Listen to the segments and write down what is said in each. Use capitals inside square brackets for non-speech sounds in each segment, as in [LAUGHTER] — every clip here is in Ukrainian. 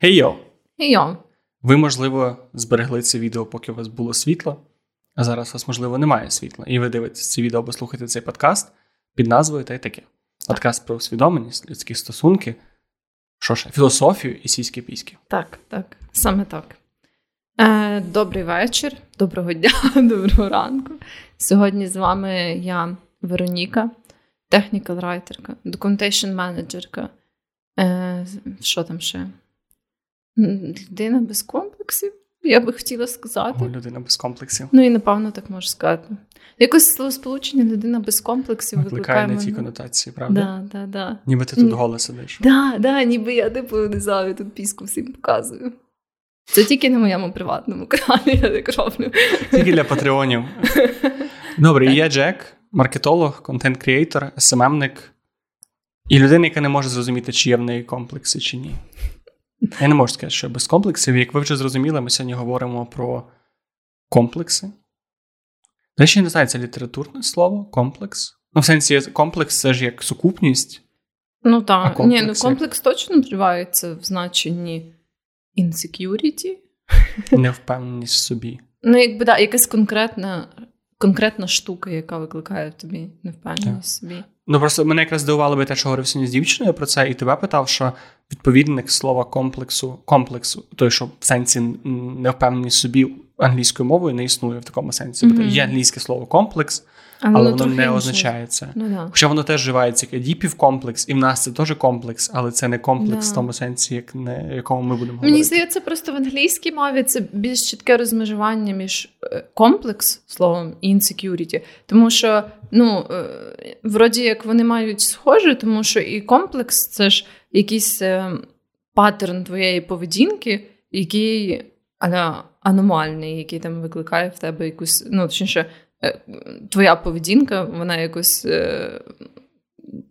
Хей йо! Йо. Ви, можливо, зберегли це відео, поки у вас було світло, а зараз у вас, можливо, немає світла. І ви дивитесь це відео або слухаєте цей подкаст під назвою та й таке. Подкаст про усвідомленість, людські стосунки, що ж, філософію і сільські піськи. Так, так, саме так. Е, Добрий вечір, доброго дня, [LAUGHS] доброго ранку. Сьогодні з вами я, Вероніка, технікал райтерка, документейшн менеджерка. Е, Що там ще? Людина без комплексів, я би хотіла сказати. О, людина без комплексів. Ну і напевно так можу сказати. Якось словосполучення людина без комплексів Викликає викликає. не ті конотації, правда? Да, да, да. Ніби ти тут голе сидиш. Да, да, ніби я типу не знаю, тут піску всім показую. Це тільки на моєму приватному каналі, я так роблю. Тільки для патреонів. [LAUGHS] Добре, і я Джек, маркетолог, content creator, SMM ник і людина, яка не може зрозуміти, чи є в неї комплекси, чи ні. Я не можу сказати, що без комплексів. Як ви вже зрозуміли, ми сьогодні говоримо про комплекси. До речі, не знаю, це літературне слово, комплекс. Ну, в сенсі, комплекс це ж як сукупність. Ну так, комплекс ні, ну як? комплекс точно вживається в значенні insecurity. [LAUGHS] Невпевненість в собі. Ну, якби да, якась конкретна, конкретна штука, яка викликає в тобі невпевненість в собі. Ну просто мене якраз здивувало би те, що говорив сьогодні з дівчиною про це, і тебе питав, що відповідник слова комплексу, комплексу, той, що в сенсі невпевненість собі англійською мовою не існує в такому сенсі. Мгм. Є англійське слово комплекс, Але, але воно не означає це. Ну, да. Хоча воно теж вживається як едіпів комплекс, і в нас це теж комплекс, але це не комплекс Да. в тому сенсі, як не якому ми будемо Мені говорити. здається, просто в англійській мові це більш чітке розмежування між е, комплекс словом і insecurity. Тому що, ну, е, вроді як вони мають схоже, тому що і комплекс це ж якийсь е, паттерн твоєї поведінки, який аля, аномальний, який там викликає в тебе якусь, ну, точніше, е, твоя поведінка, вона якось. Е,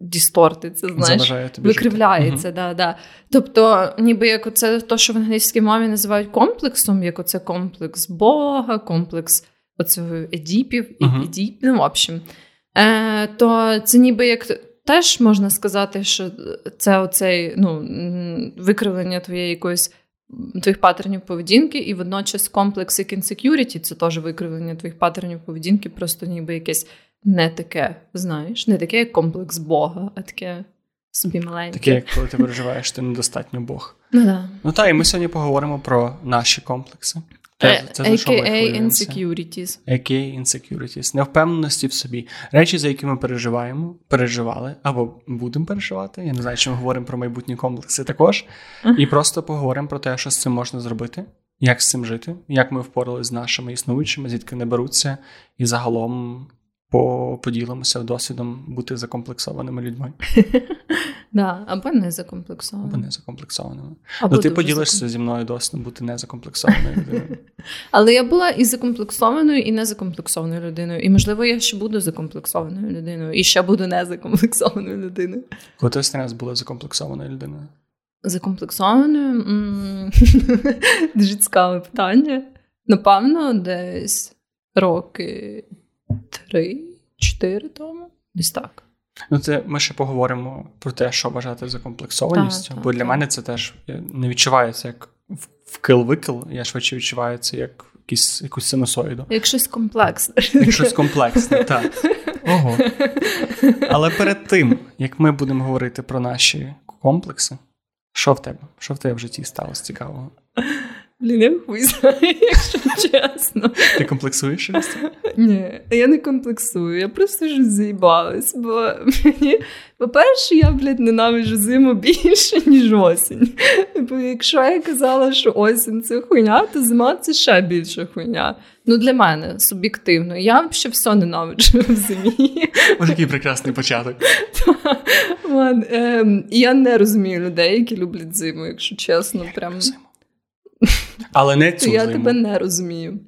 Дістортиться, знаєш, викривляється, да, да. Тобто, ніби як оце то, що в англійській мові називають комплексом, як оце комплекс Бога, комплекс оцього едіпів, Мгм. едіп, ну, в общем. Е, то це ніби як теж можна сказати, що це оцей ну, викривлення твоєї якоїсь твоїх паттернів поведінки, і водночас комплекс як insecurity – це теж викривлення твоїх паттернів поведінки, просто ніби якесь не таке, знаєш, не таке, як комплекс Бога, а таке собі маленьке. Таке, як коли ти переживаєш, ти недостатньо Бог. Ну, да. Ну та, і ми сьогодні поговоримо про наші комплекси. Це що ми AKA insecurities. AKA insecurities, невпевненості в собі. Речі, за які ми переживаємо, переживали або будемо переживати. Я не знаю, чи ми говоримо про майбутні комплекси також. І просто поговоримо про те, що з цим можна зробити, як з цим жити, як ми впоралися з нашими існуючими, звідки не беруться, і загалом поділимося досвідом бути закомплексованими людьми [LAUGHS] Да, або не закомплексовано. або не закомплексованими. Ну, ти поділишся зі мною досвідом бути незакомплексованою людиною. [LAUGHS] Але я була і закомплексованою, і незакомплексованою людиною. І, можливо, я ще буду закомплексованою людиною, і ще буду незакомплексованою людиною. Коли ти останній раз була закомплексованою людиною? Закомплексованою? [LAUGHS] Дуже цікаве питання. Напевно, десь роки три-чотири тому. Десь так. Ну, це ми ще поговоримо про те, що вважати закомплексованістю. Так, так, бо для так. мене це теж не відчувається як вкил-викил, я швидше відчуваю це як якісь, якусь синусоїду. Як щось комплексне. Як щось комплексне, [LAUGHS] так. Ого. Але перед тим, як ми будемо говорити про наші комплекси, що в тебе? Що в тебе в житті сталося цікавого? Блін, я хуй знаю, [LAUGHS] якщо чесно. Ти комплексуєш через це? Ні, я не комплексую, я просто вже заїбалась, бо мені, по-перше, я, блядь, ненавиджу зиму більше, ніж осінь. Бо якщо я казала, що осінь це хуйня, то зима це ще більше хуйня. Ну, для мене суб'єктивно. Я взагалі все ненавиджу в зимі. Ось який прекрасний початок. Ем, я не розумію людей, які люблять зиму, якщо чесно. Прям. Зиму. Але не цю я зиму. тебе не розумію.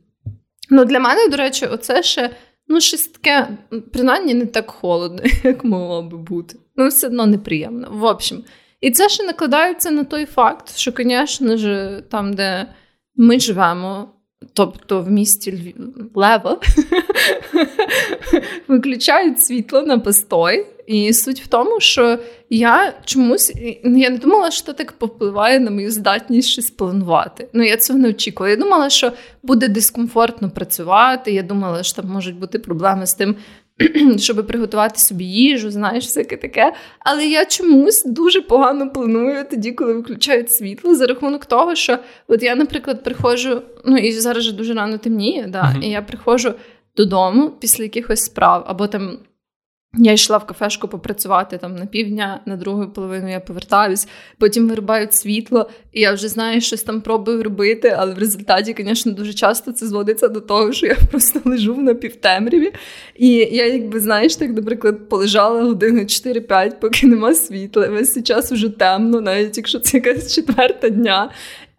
Ну, для мене, до речі, оце ще ну, щось таке, принаймні, не так холодно, [LAUGHS] як могло би бути. Ну, все одно неприємно. В общем. І це ще накладається на той факт, що, звісно ж, там, де ми живемо, тобто в місті Львів, Лево, [LAUGHS] виключають світло на постой, І суть в тому, що я чомусь ну, я не думала, що так попливає на мою здатність щось планувати. Ну я цього не очікувала. Я думала, що буде дискомфортно працювати. Я думала, що там можуть бути проблеми з тим, [CLEARS THROAT] щоб приготувати собі їжу, знаєш, всяке таке. Але я чомусь дуже погано планую тоді, коли виключають світло, за рахунок того, що от я, наприклад, приходжу, ну і зараз же дуже рано темніє, да, uh-huh. і я приходжу додому після якихось справ, або там я йшла в кафешку попрацювати там на півдня, на другу половину я повертаюсь, потім вирубають світло, і я вже знаю, щось там пробую робити, але в результаті, звісно, дуже часто це зводиться до того, що я просто [LAUGHS] лежу в напівтемряві. І я, якби знаєш, так, наприклад, полежала години 4-5, поки нема світла. Весь час вже темно, навіть якщо це якась [LAUGHS] четверта дня.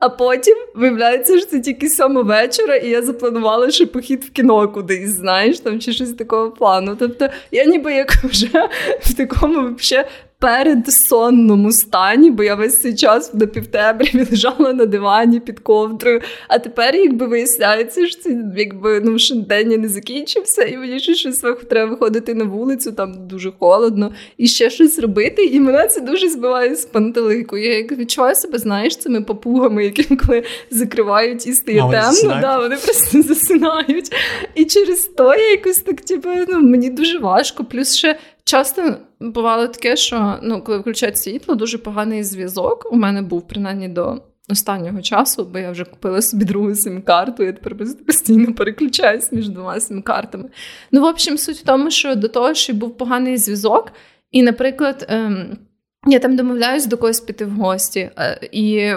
А потім виявляється, що це тільки сьома вечора, і я запланувала ще похід в кіно кудись, знаєш, там чи щось такого плану. Тобто я ніби як [LAUGHS] вже в такому взагалі передсонному стані, бо я весь цей час на півтемряві [LAUGHS] лежала на дивані під ковдрою. А тепер, якби виясняється, що це якби ну, день не закінчився, і мені ще щось треба виходити на вулицю, там дуже холодно, і ще щось робити. І мене це дуже збиває з пантелику. Я як відчуваю себе, знаєш, цими папугами, які коли закривають і стає темно, да, вони просто засинають. І через то я якось так, типу, ну, мені дуже важко. Плюс ще часто бувало таке, що ну, коли включають світло, дуже поганий зв'язок. У мене був принаймні до останнього часу, бо я вже купила собі другу сим-карту, я тепер постійно переключаюсь між двома сим-картами. Ну, в общем, суть в тому, що до того, що був поганий зв'язок, і, наприклад, ем, я там домовляюсь до когось піти в гості, е, і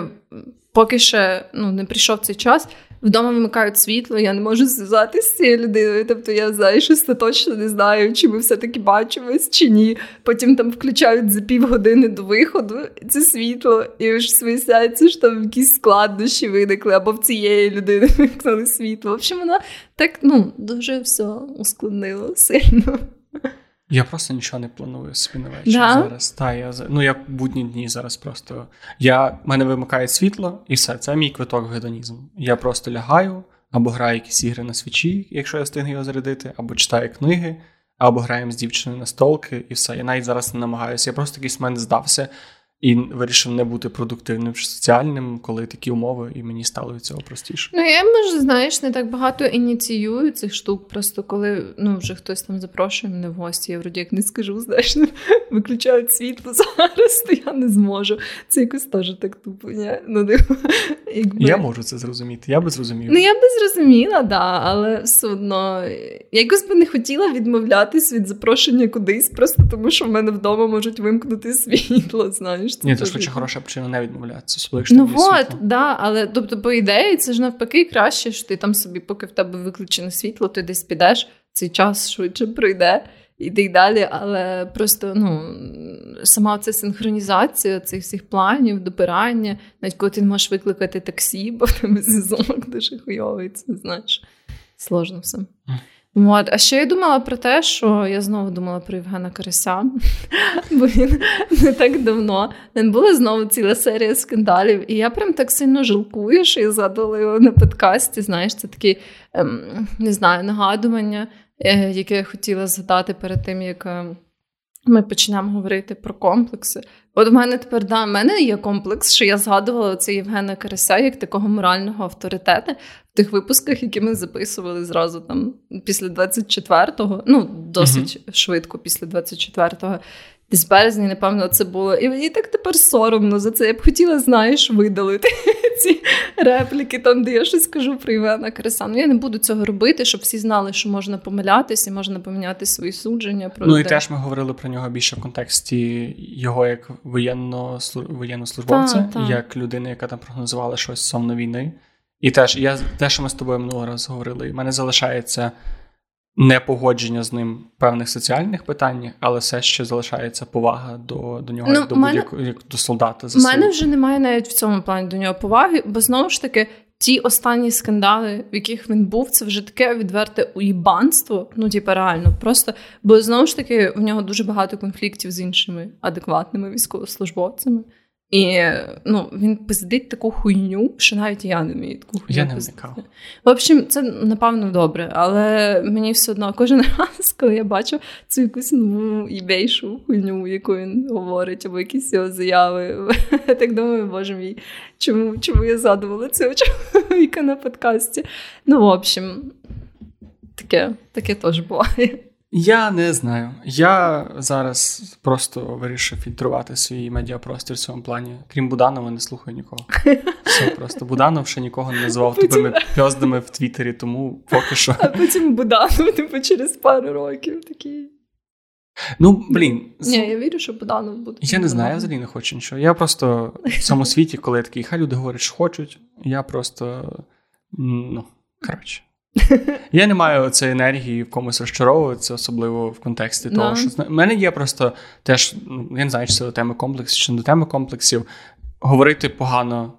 поки ще ну, не прийшов цей час, вдома вимикають світло, я не можу зв'язатися з цією людиною. Тобто я знаю, що остаточно не знаю, чи ми все-таки бачимось, чи ні. Потім там включають за півгодини до виходу це світло, і ж виясняється, що там якісь складнощі виникли, або в цієї людини [LAUGHS] вимкнули світло. В общем, вона так ну, дуже все ускладнило сильно. Я просто нічого не планую собі на вечір да? зараз. Та, я, Ну, я будні дні зараз просто. Я, мене вимикає світло, і все, це мій квиток в гедонізм. Я просто лягаю, або граю якісь ігри на свічі, якщо я встигну його зарядити, або читаю книги, або граємо з дівчиною на столки, і все. Я навіть зараз не намагаюся. Я просто якийсь момент здався і вирішив не бути продуктивним чи соціальним, коли такі умови, і мені стало від цього простіше. Ну я може, знаєш, не так багато ініціюю цих штук. Просто коли ну вже хтось там запрошує мене в гості, я вроді як не скажу, [LAUGHS] знаєш, виключають світло зараз, то я не зможу. Це якось теж так тупо. Ні? Ну, якби... Я можу це зрозуміти. Я би зрозуміла. Ну я би зрозуміла, да, але все одно я якось би не хотіла відмовлятись від запрошення кудись, просто тому що в мене вдома можуть вимкнути [LAUGHS] світло. знаєш. Ні, це швидше хороша причина не відмовлятися. Особливо, ну от, да, але тобто, по ідеї, це ж навпаки краще, що ти там собі, поки в тебе виключене світло, ти десь підеш, цей час швидше пройде і так далі. Але просто ну, сама ця синхронізація цих всіх планів, допирання, навіть коли ти не можеш викликати таксі, бо в тебе зв'язок дуже хуйовий, це знаєш. Сложно все. От. А ще я думала про те, що я знову думала про Євгена Карася, [LAUGHS] бо він не так давно не була знову ціла серія скандалів. І я прям так сильно жалкую, що я згадувала його на подкасті. Знаєш, це такі ем, не знаю, нагадування, е, яке я хотіла згадати перед тим, як. Ем, ми почнемо говорити про комплекси. От в мене тепер да, в мене є комплекс, що я згадувала це Євгена Карася як такого морального авторитета в тих випусках, які ми записували зразу там після 24-го, ну досить uh-huh. швидко після 24-го. Десь березні, напевно, це було. І мені так тепер соромно за це. Я б хотіла, знаєш, видалити [LAUGHS] ці репліки, там, де я щось кажу про Івана Креса. Ну я не буду цього робити, щоб всі знали, що можна помилятися, можна поміняти свої судження. Про ну і теж ми говорили про нього більше в контексті його як воєнно, воєннослужбовця, та, та. як людини, яка там прогнозувала щось стосовно війни. І теж я те, що ми з тобою минулого разу говорили, і в мене залишається непогодження з ним в певних соціальних питаннях, але все ще залишається повага до до нього, ну, як до будь-якого як до солдата. У мене вже немає навіть в цьому плані до нього поваги, бо знову ж таки. Ті останні скандали, в яких він був, це вже таке відверте уїбанство. Ну, типу, реально, просто бо знову ж таки в нього дуже багато конфліктів з іншими адекватними військовослужбовцями. І ну, він пиздить таку хуйню, що навіть я не вмію таку хуйню. Я не вникав. В общем, це напевно добре, але мені все одно кожен [LAUGHS] раз, коли я бачу цю якусь нову ібейшу хуйню, яку він говорить, або якісь його заяви, [LAUGHS] я так думаю, боже мій, чому чому я задувала цього чоловіка на подкасті? Ну, в общем, таке, таке теж буває. Я не знаю. Я зараз просто вирішив фільтрувати свій медіапростір в цьому плані. Крім Буданова, не слухаю нікого. [LAUGHS] Все просто Буданов ще нікого не назвав тупими пьоздами в Твіттері, тому поки що. А потім Буданов, типу, через пару років такий. Ну, блін. Ні, я вірю, що Буданов буде. Я не знаю, я взагалі не хочу нічого. Я просто в цьому [LAUGHS] світі, коли я такий, хай люди говорять, що хочуть, я просто. Ну, коротше. Я не маю цієї енергії в комусь розчаровуватися, особливо в контексті того, no. що в мене є просто теж, ну, я не знаю, чи це до теми комплексів, чи не до теми комплексів. Говорити погано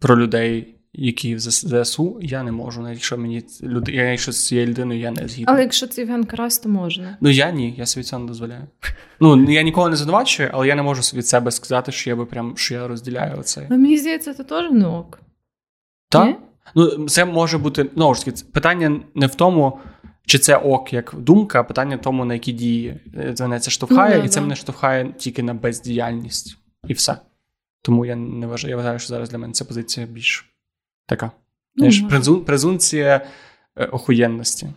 про людей, які в ЗСУ, я не можу. Навіть якщо мені люди, я якщо з цією людиною я не згідний. Але якщо це Євген Карась, то можна. Ну я ні, я собі це не дозволяю. Ну я нікого не звинувачую, але я не можу від себе сказати, що я би прям що я розділяю оце. А мені здається, це теж не ок. Так? Ну, це може бути ну, ж таки, питання не в тому, чи це ок як думка, а питання в тому, на які дії мене це штовхає, ну, і це да. мене штовхає тільки на бездіяльність. І все. Тому я не вважаю, я вважаю, що зараз для мене ця позиція більш така. Ну, презун, презумпція е, охуєнності.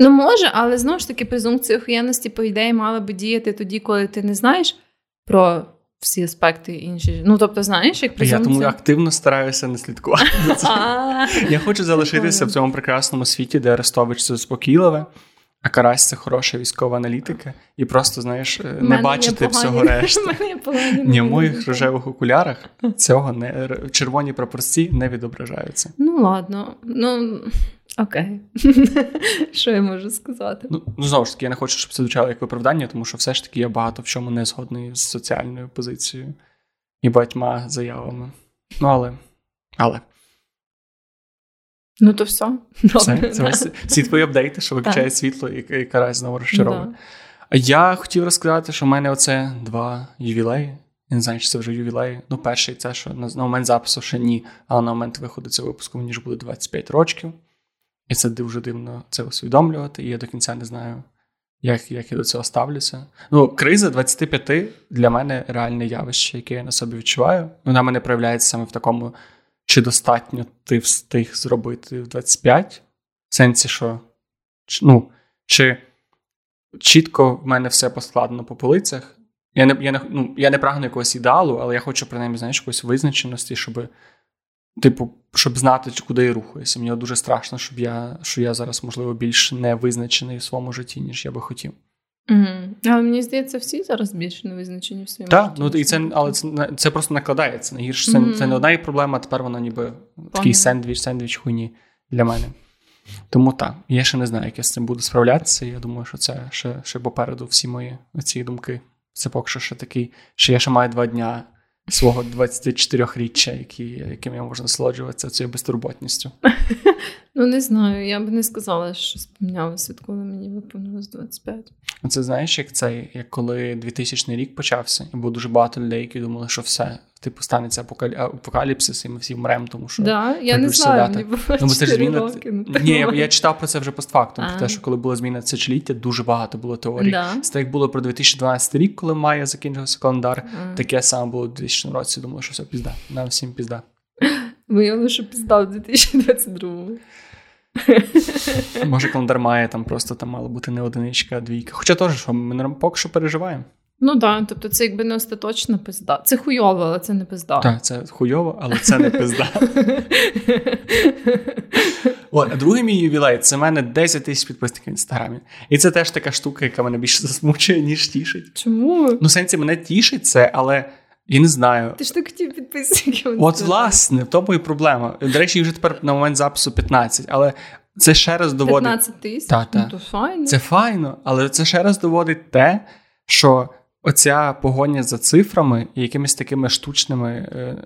Ну, може, але знову ж таки, презумпція охуєнності, по ідеї, мала би діяти тоді, коли ти не знаєш про всі аспекти інші. Ну, тобто, знаєш, як презумпція... Я тому активно стараюся не слідкувати. [LAUGHS] Я хочу залишитися в цьому прекрасному світі, де Арестович це заспокійливе, а Карась це хороша військова аналітика, і просто, знаєш, е, не бачити всього решти. [LAUGHS] Ні, в моїх рожевих окулярах цього не червоні пропорції не відображаються. Ну, ладно. Ну. Окей. [LAUGHS] Що я можу сказати? Ну, ну, знову ж таки, я не хочу, щоб це звучало як виправдання, тому що все ж таки я багато в чому не згодний з соціальною позицією і багатьма заявами. Ну, але. але. Ну, то все. Все, це весь всі твої апдейти, що виключає світло і, і карась знову розчаровує. Да. Я хотів розказати, що в мене оце два ювілеї. Я не знаю, чи це вже ювілей. Ну, перший це що на, на момент запису ще ні, але на момент виходу цього випуску мені ж буде 25 років. І це дуже дивно це усвідомлювати, і я до кінця не знаю, як як я до цього ставлюся. Ну, криза 25 для мене реальне явище, яке я на собі відчуваю. Вона мене проявляється саме в такому, чи достатньо ти встиг зробити в 25, в сенсі, що ну, чи чітко в мене все поскладено по полицях. Я не я не, ну, я не прагну якогось ідеалу, але я хочу, принаймні, знаєш, якоїсь визначеності, щоб Типу, щоб знати, куди я рухаюся. Мені дуже страшно, щоб я, що я зараз, можливо, більш не визначений в своєму житті, ніж я би хотів. Угу. Але мені здається, всі зараз більш не визначені в своєму так, житті. Так, ну і це, але це це просто накладається. Найгірше це, це не одна і проблема, а тепер вона ніби Пане. такий сендвіч, сендвіч хуйні для мене. Тому так, я ще не знаю, як я з цим буду справлятися. Я думаю, що це ще ще попереду всі мої ці думки. Це поки що ще такий, що я ще маю два дня свого 24-річчя, які, яким я можу насолоджуватися цією безтурботністю. [LAUGHS] Ну, не знаю, я б не сказала, що спомнялося, коли мені виповнилось 25. Це знаєш, як цей, як коли 2000 рік почався, і було дуже багато людей, які думали, що все, типу, станеться апокаліпсис, і ми всі вмремо, тому що да, я не знаю, мені було ну, це ж зміна... роки, ну, Ні, я, я читав про це вже постфактум. Про те, що коли була зміна тисячоліття, дуже багато було теорій. Да. Це так як було про 2012 рік, коли Майя закінчився календар. А. Таке саме було у 2000 році. Думаю, що все пізда. Нам всім пізда. Виявилося, що пізда в 2022 Може, календар має там просто там мало бути не одиничка, а двійка. Хоча теж, що ми поки що переживаємо. Ну так, тобто це якби не остаточна пизда. Це хуйово, але це не пизда. Так, це хуйово, але це не пизда. От, а другий мій ювілей це в мене 10 тисяч підписників в інстаграмі. І це теж така штука, яка мене більше засмучує, ніж тішить. Чому? Ну, в сенсі, мене тішить це, але. Я не знаю. Ти ж так хотів підписників. От, власне, в тому і проблема. До речі, вже тепер на момент запису 15, але це ще раз доводить. 15 тисяч? Так, так. Ну, то файно. Це файно, але це ще раз доводить те, що оця погоня за цифрами і якимись такими штучними е,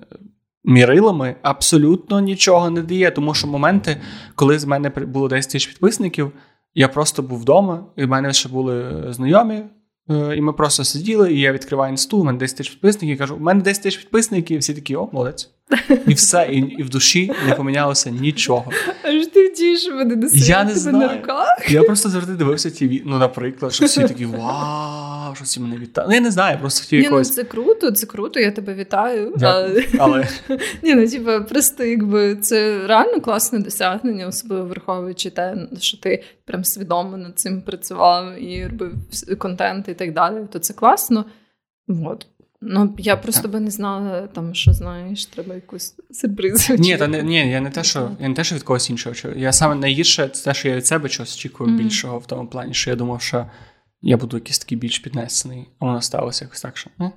мірилами абсолютно нічого не дає. Тому що моменти, коли з мене було 10 тисяч підписників, я просто був вдома, і в мене ще були знайомі Е, і ми просто сиділи, і я відкриваю інсту, у мене 10 тисяч підписників, і кажу, у мене 10 тисяч підписників, і всі такі, о, молодець. І все, і, і в душі не помінялося нічого. Аж ти вдієш мене до знаю. на руках. Я просто завжди дивився ті ну, наприклад, що всі такі вау, що всі мене вітають. Ну, я не знаю, просто хотів Ні, ну це круто, це круто, я тебе вітаю. Дякую. Але, Але [LAUGHS] ні, ну типа, просто якби це реально класне досягнення, особливо враховуючи те, що ти прям свідомо над цим працював і робив контент і так далі, то це класно. Вот. Ну, я просто би не знала, там, що знаєш, треба якусь сюрприз. ні, та не ні, я не те, що я не те, що від когось іншого. Я саме найгірше це те, що я від себе чогось очікую Мгм. більшого в тому плані, що я думав, що я буду якийсь такий більш піднесений, а воно сталося якось так, що. [LAUGHS]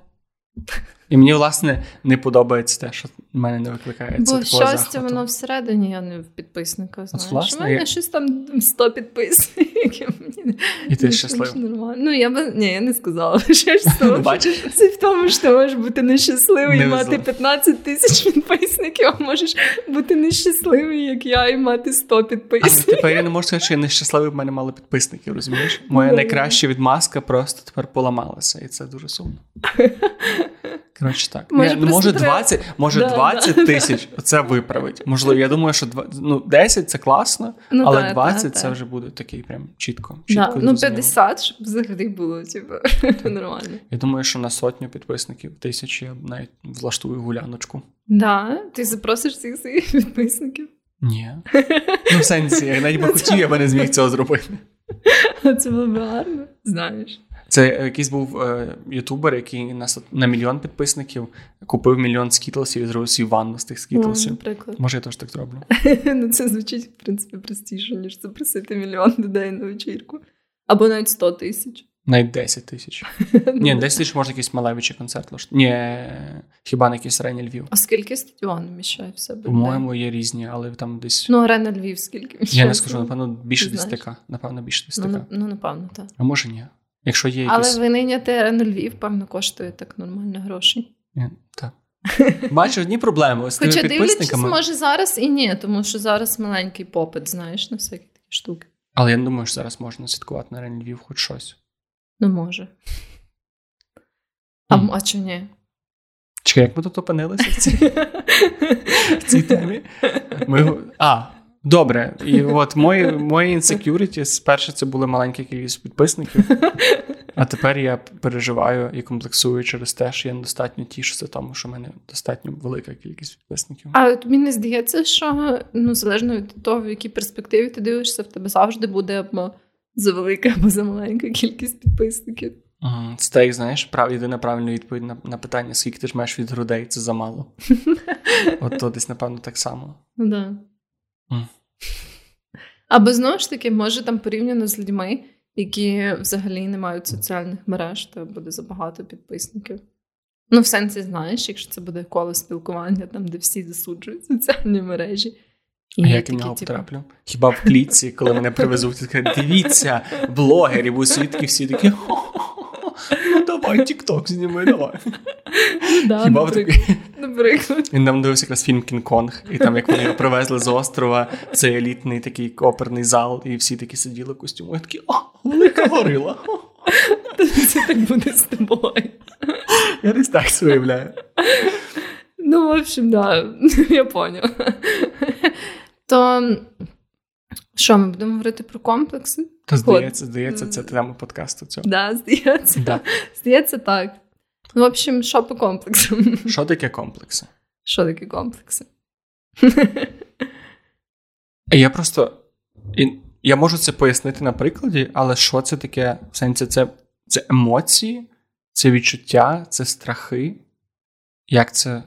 І мені, власне, не подобається те, що в мене не викликає це Бо такого щастя, захвату. воно всередині, а не в підписниках. Знаєш. власне, У мене я- щось там 100 підписників. [LAUGHS] І ти щасливий. Ну, я би ні, я не сказала, [LAUGHS] що я щаслива. Бачиш? Це в тому, що ти можеш бути нещасливий і мати везло. 15 тисяч підписників, а можеш бути нещасливий, як я, і мати 100 Але підписників. тепер я не можу сказати, що я нещасливий, в мене мало підписників, розумієш? Моя Ну, найкраща відмазка просто тепер поламалася, і це дуже сумно. [LAUGHS] Коротше, так. Може, ну, може, треба- 20, може Да, 20 да, тисяч це виправить. Можливо, я думаю, що два- ну, 10 це класно, Ну, але та, 20 та, це вже буде такий прям чітко. Да, чітко ну, зрозуміло. 50, щоб взагалі було, типу, [LAUGHS] нормально. Я думаю, що на сотню підписників тисяч я навіть влаштую гуляночку. Да, ти запросиш всіх своїх підписників. Ні. Ну, в сенсі, я навіть би хотів, я би не зміг цього зробити. [LAUGHS] Це було б гарно, знаєш. Це якийсь був е, ютубер, який на, на мільйон підписників купив мільйон скітлсів і зробив свій ванну з тих Ну, скітлсів. наприклад. Може, я теж так зроблю. [LAUGHS] Ну, це звучить, в принципі, простіше, ніж запросити мільйон людей на вечірку. Або навіть 100 тисяч. Навіть 10 тисяч. [LAUGHS] Ні, 10 тисяч можна якийсь малевичий концерт лиш. Ні, хіба не якийсь середній Львів. А скільки стадіон вміщає в себе? По-моєму, є різні, але там десь. Ну, арена Львів скільки вміщає? я не скажу, напевно, більше Ти знаєш? 10. Напевно, більше 10. Ну, ну, напевно, так. А може ні. Якщо є Але якісь. винайняти арену Львів, певно, коштує так нормально гроші. Так. [LAUGHS] Бачу, одні проблеми з тими Хоча дивлячись, може зараз і ні, тому що зараз маленький попит, знаєш, на всякі такі штуки. Але я не думаю, що зараз можна слідкувати на арені Львів хоч щось. Ну, може. А, а чи ні? Чекай, як ми тут опинилися в цій, в цій [LAUGHS] темі? Ми... А, добре. І от мої, мої insecurity, спершу це були маленькі кількість підписників, а тепер я переживаю і комплексую через те, що я недостатньо тішуся тому, що в мене достатньо велика кількість підписників. А тобі не здається, що ну, залежно від того, в якій перспективі ти дивишся, в тебе завжди буде або за велика, або за маленька кількість підписників. Це так, знаєш, прав, єдина правильна відповідь на, на питання, скільки ти ж маєш від грудей, це замало. [LAUGHS] От то десь, напевно, так само. Ну да. Мгм. Або знову ж таки, може там порівняно з людьми, які взагалі не мають соціальних мереж, то буде забагато підписників. Ну, в сенсі, знаєш, якщо це буде коло спілкування, там, де всі засуджують соціальні мережі. І А є як я в нього типу, потраплю? Хіба в клітці, коли мене привезуть, дивіться, блогери, бо свідки всі такі. «Хо-хо-хо, Ну давай, тік-ток зніми, давай. Да, Хіба наприклад. наприклад. Він нам дивився якраз фільм Кінг-Конг, і там, як вони його привезли з острова, цей елітний такий оперний зал, і всі такі сиділи в костюму, і такі, о, велика горила. Це так буде з тобою. Я десь так це уявляю. Ну, в общем, да, я поняла. То що, ми будемо говорити про комплекси? То здається, здається, це тема подкасту цього. Да, здається. Да. Здається, так. Ну, в общем, що по комплексам? Що таке комплекси? Що таке комплекси? Я просто. Я можу це пояснити на прикладі, але що це таке? В сенсі, це, це емоції, це відчуття, це страхи. Як це,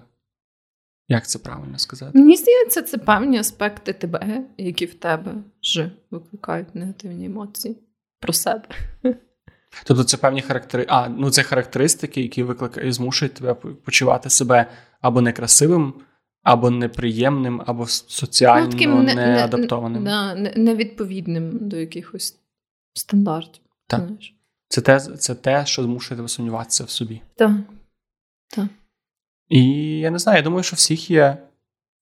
як це правильно сказати? Мені здається, це певні аспекти тебе, які в тебе вже викликають негативні емоції про себе. Тобто це певні характери... а, ну, це характеристики, які викликають, змушують тебе почувати себе або некрасивим, або неприємним, або соціально не- не- неадаптованим. Да, не- невідповідним до якихось стандартів. Так. Знаєш. Це, те, це те, що змушує тебе сумніватися в собі. Так. І я не знаю, я думаю, що всіх є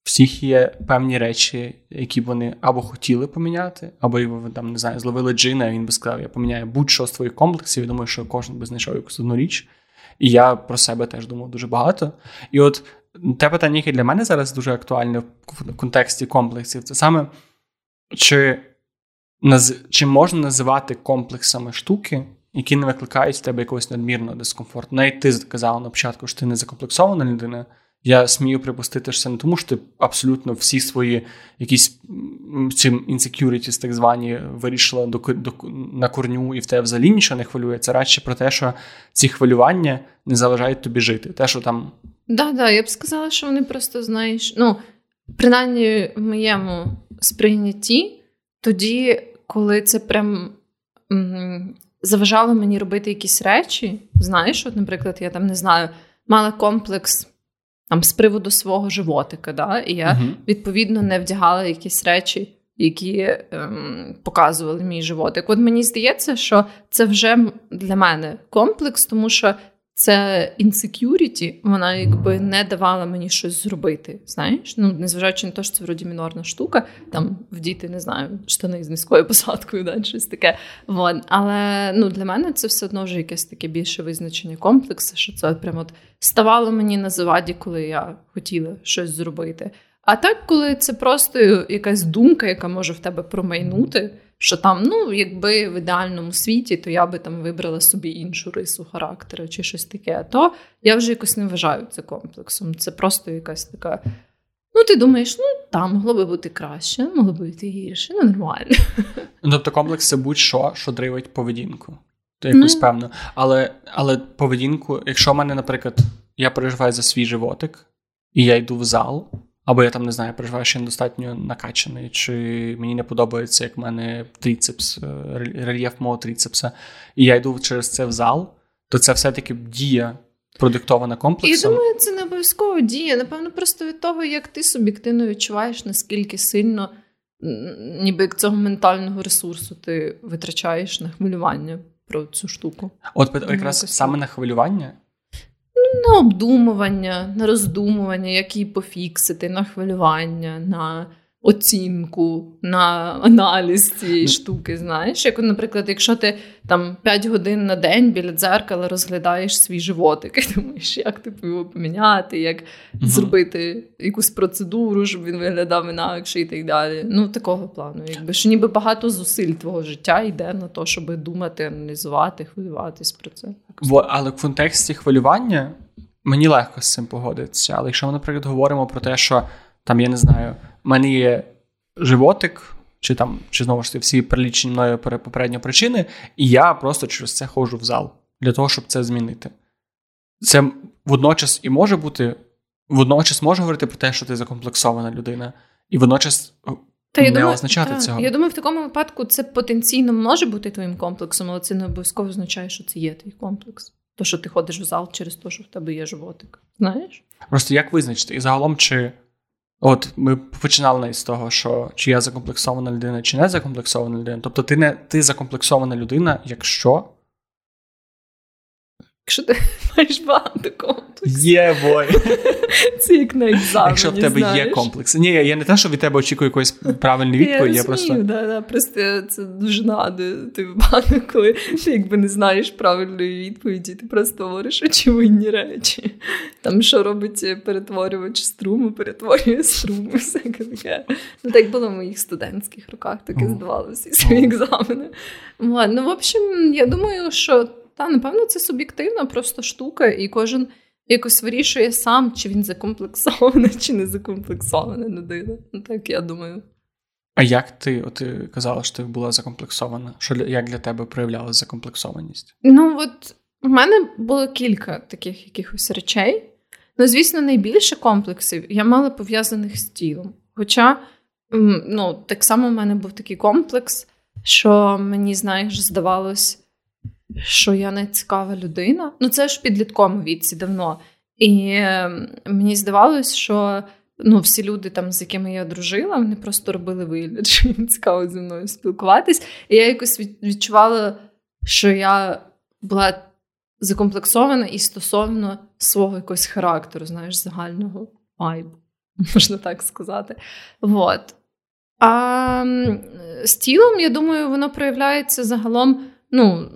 всіх є певні речі, які вони або хотіли поміняти, або його там не знаю, зловили джина, він би сказав, я поміняю будь-що з твоїх комплексів. Я думаю, що кожен би знайшов якусь одну річ. І я про себе теж думав дуже багато. І от те питання, яке для мене зараз дуже актуальне в контексті комплексів, це саме чи, чи можна називати комплексами штуки, які не викликають в тебе якогось надмірного дискомфорту. Навіть ти сказала на початку, що ти не закомплексована людина. Я смію припустити, що це не тому, що ти абсолютно всі свої якісь чим insecurities, так звані, вирішила до, до, на корню, і в тебе взагалі нічого не хвилює. Це радше про те, що ці хвилювання не заважають тобі жити. Те, що там. Да, да, я б сказала, що вони просто знаєш, ну, принаймні в моєму сприйнятті, тоді, коли це прям. Заважало мені робити якісь речі. Знаєш, от, наприклад, я там не знаю, мала комплекс там з приводу свого животика, да? і я uh відповідно не вдягала якісь речі, які ем, показували мій животик. От мені здається, що це вже для мене комплекс, тому що це insecurity, вона якби не давала мені щось зробити. Знаєш? Ну, незважаючи на те, що це вроді мінорна штука, там вдіти, не знаю, штани з низькою посадкою, да, щось таке. Вон. Але ну, для мене це все одно вже якесь таке більше визначення комплексу, що це прямо от ставало мені на заваді, коли я хотіла щось зробити. А так, коли це просто якась думка, яка може в тебе промайнути що там, ну, якби в ідеальному світі, то я би там вибрала собі іншу рису характеру чи щось таке. То я вже якось не вважаю це комплексом. Це просто якась така. Ну, ти думаєш, ну там могло би бути краще, могло би бути гірше, ну нормально. Ну, Тобто комплекс це будь-що, що дривить поведінку. То якусь ну, певну. Але але поведінку, якщо в мене, наприклад, я переживаю за свій животик, і я йду в зал, або я там не знаю, переживаю, що недостатньо накачаний, чи мені не подобається, як в мене тріцепс, е, рельєф мого тріцепса, і я йду через це в зал, то це все-таки дія продиктована комплексом. Я думаю, це не обов'язково дія. Напевно, просто від того, як ти суб'єктивно відчуваєш, наскільки сильно, ніби як цього ментального ресурсу ти витрачаєш на хвилювання про цю штуку. От якраз саме на хвилювання на обдумування, на роздумування, як її пофіксити, на хвилювання, на оцінку, на аналіз цієї штуки. Знаєш, як, наприклад, якщо ти там 5 годин на день біля дзеркала розглядаєш свій животик, і [LAUGHS] думаєш, як типу його поміняти, як угу. зробити якусь процедуру, щоб він виглядав інакше і так далі. Ну, такого плану, якби що ніби багато зусиль твого життя йде на те, щоб думати, аналізувати, хвилюватись про це. Бо, але в контексті хвилювання мені легко з цим погодитися. Але якщо ми, наприклад, говоримо про те, що там я не знаю в мене є животик, чи там, чи знову ж таки всі перелічені мною попередні причини, і я просто через це ходжу в зал для того, щоб це змінити. Це водночас і може бути, водночас може говорити про те, що ти закомплексована людина, і водночас е, та, не думаю, означати та, цього. Я думаю, в такому випадку це потенційно може бути твоїм комплексом, але це не обов'язково означає, що це є твій комплекс. То, що ти ходиш в зал через те, що в тебе є животик. Знаєш? Просто як визначити? І загалом, чи От ми починали з того, що чи я закомплексована людина, чи не закомплексована людина. Тобто, ти не ти закомплексована людина, якщо Якщо ти [LAUGHS] маєш багато комплексів. Є бой. [LAUGHS] Це як на екзамені, Якщо в тебе знаєш. є комплекс. Ні, я не те, що від тебе очікую якоїсь правильної відповіді. Я, я просто да, да, просто це дуже нагадує той випадок, коли ти якби не знаєш правильної відповіді, ти просто говориш очевидні речі. Там що робить перетворювач струму, перетворює струм, [LAUGHS] всяке таке. Ну, так було в моїх студентських роках, таке здавалося, свої екзамени. Ну, в общем, я думаю, що. Та, напевно, це суб'єктивна просто штука, і кожен якось вирішує сам, чи він закомплексований, [LAUGHS] чи не закомплексована людина. Ну, так я думаю. А як ти от ти казала, що ти була закомплексована? Що як для тебе проявлялася закомплексованість? Ну, от у мене було кілька таких якихось речей. Ну, звісно, найбільше комплексів я мала пов'язаних з тілом. Хоча, ну, так само в мене був такий комплекс, що мені, знаєш, здавалось що я не цікава людина. Ну, це ж в підлітковому віці давно. І ем, мені здавалось, що ну, всі люди, там, з якими я дружила, вони просто робили вигляд, що їм цікаво зі мною спілкуватись. І я якось відчувала, що я була закомплексована і стосовно свого якогось характеру, знаєш, загального вайбу. [LAUGHS] можна так сказати. Вот. А з тілом, я думаю, воно проявляється загалом, ну,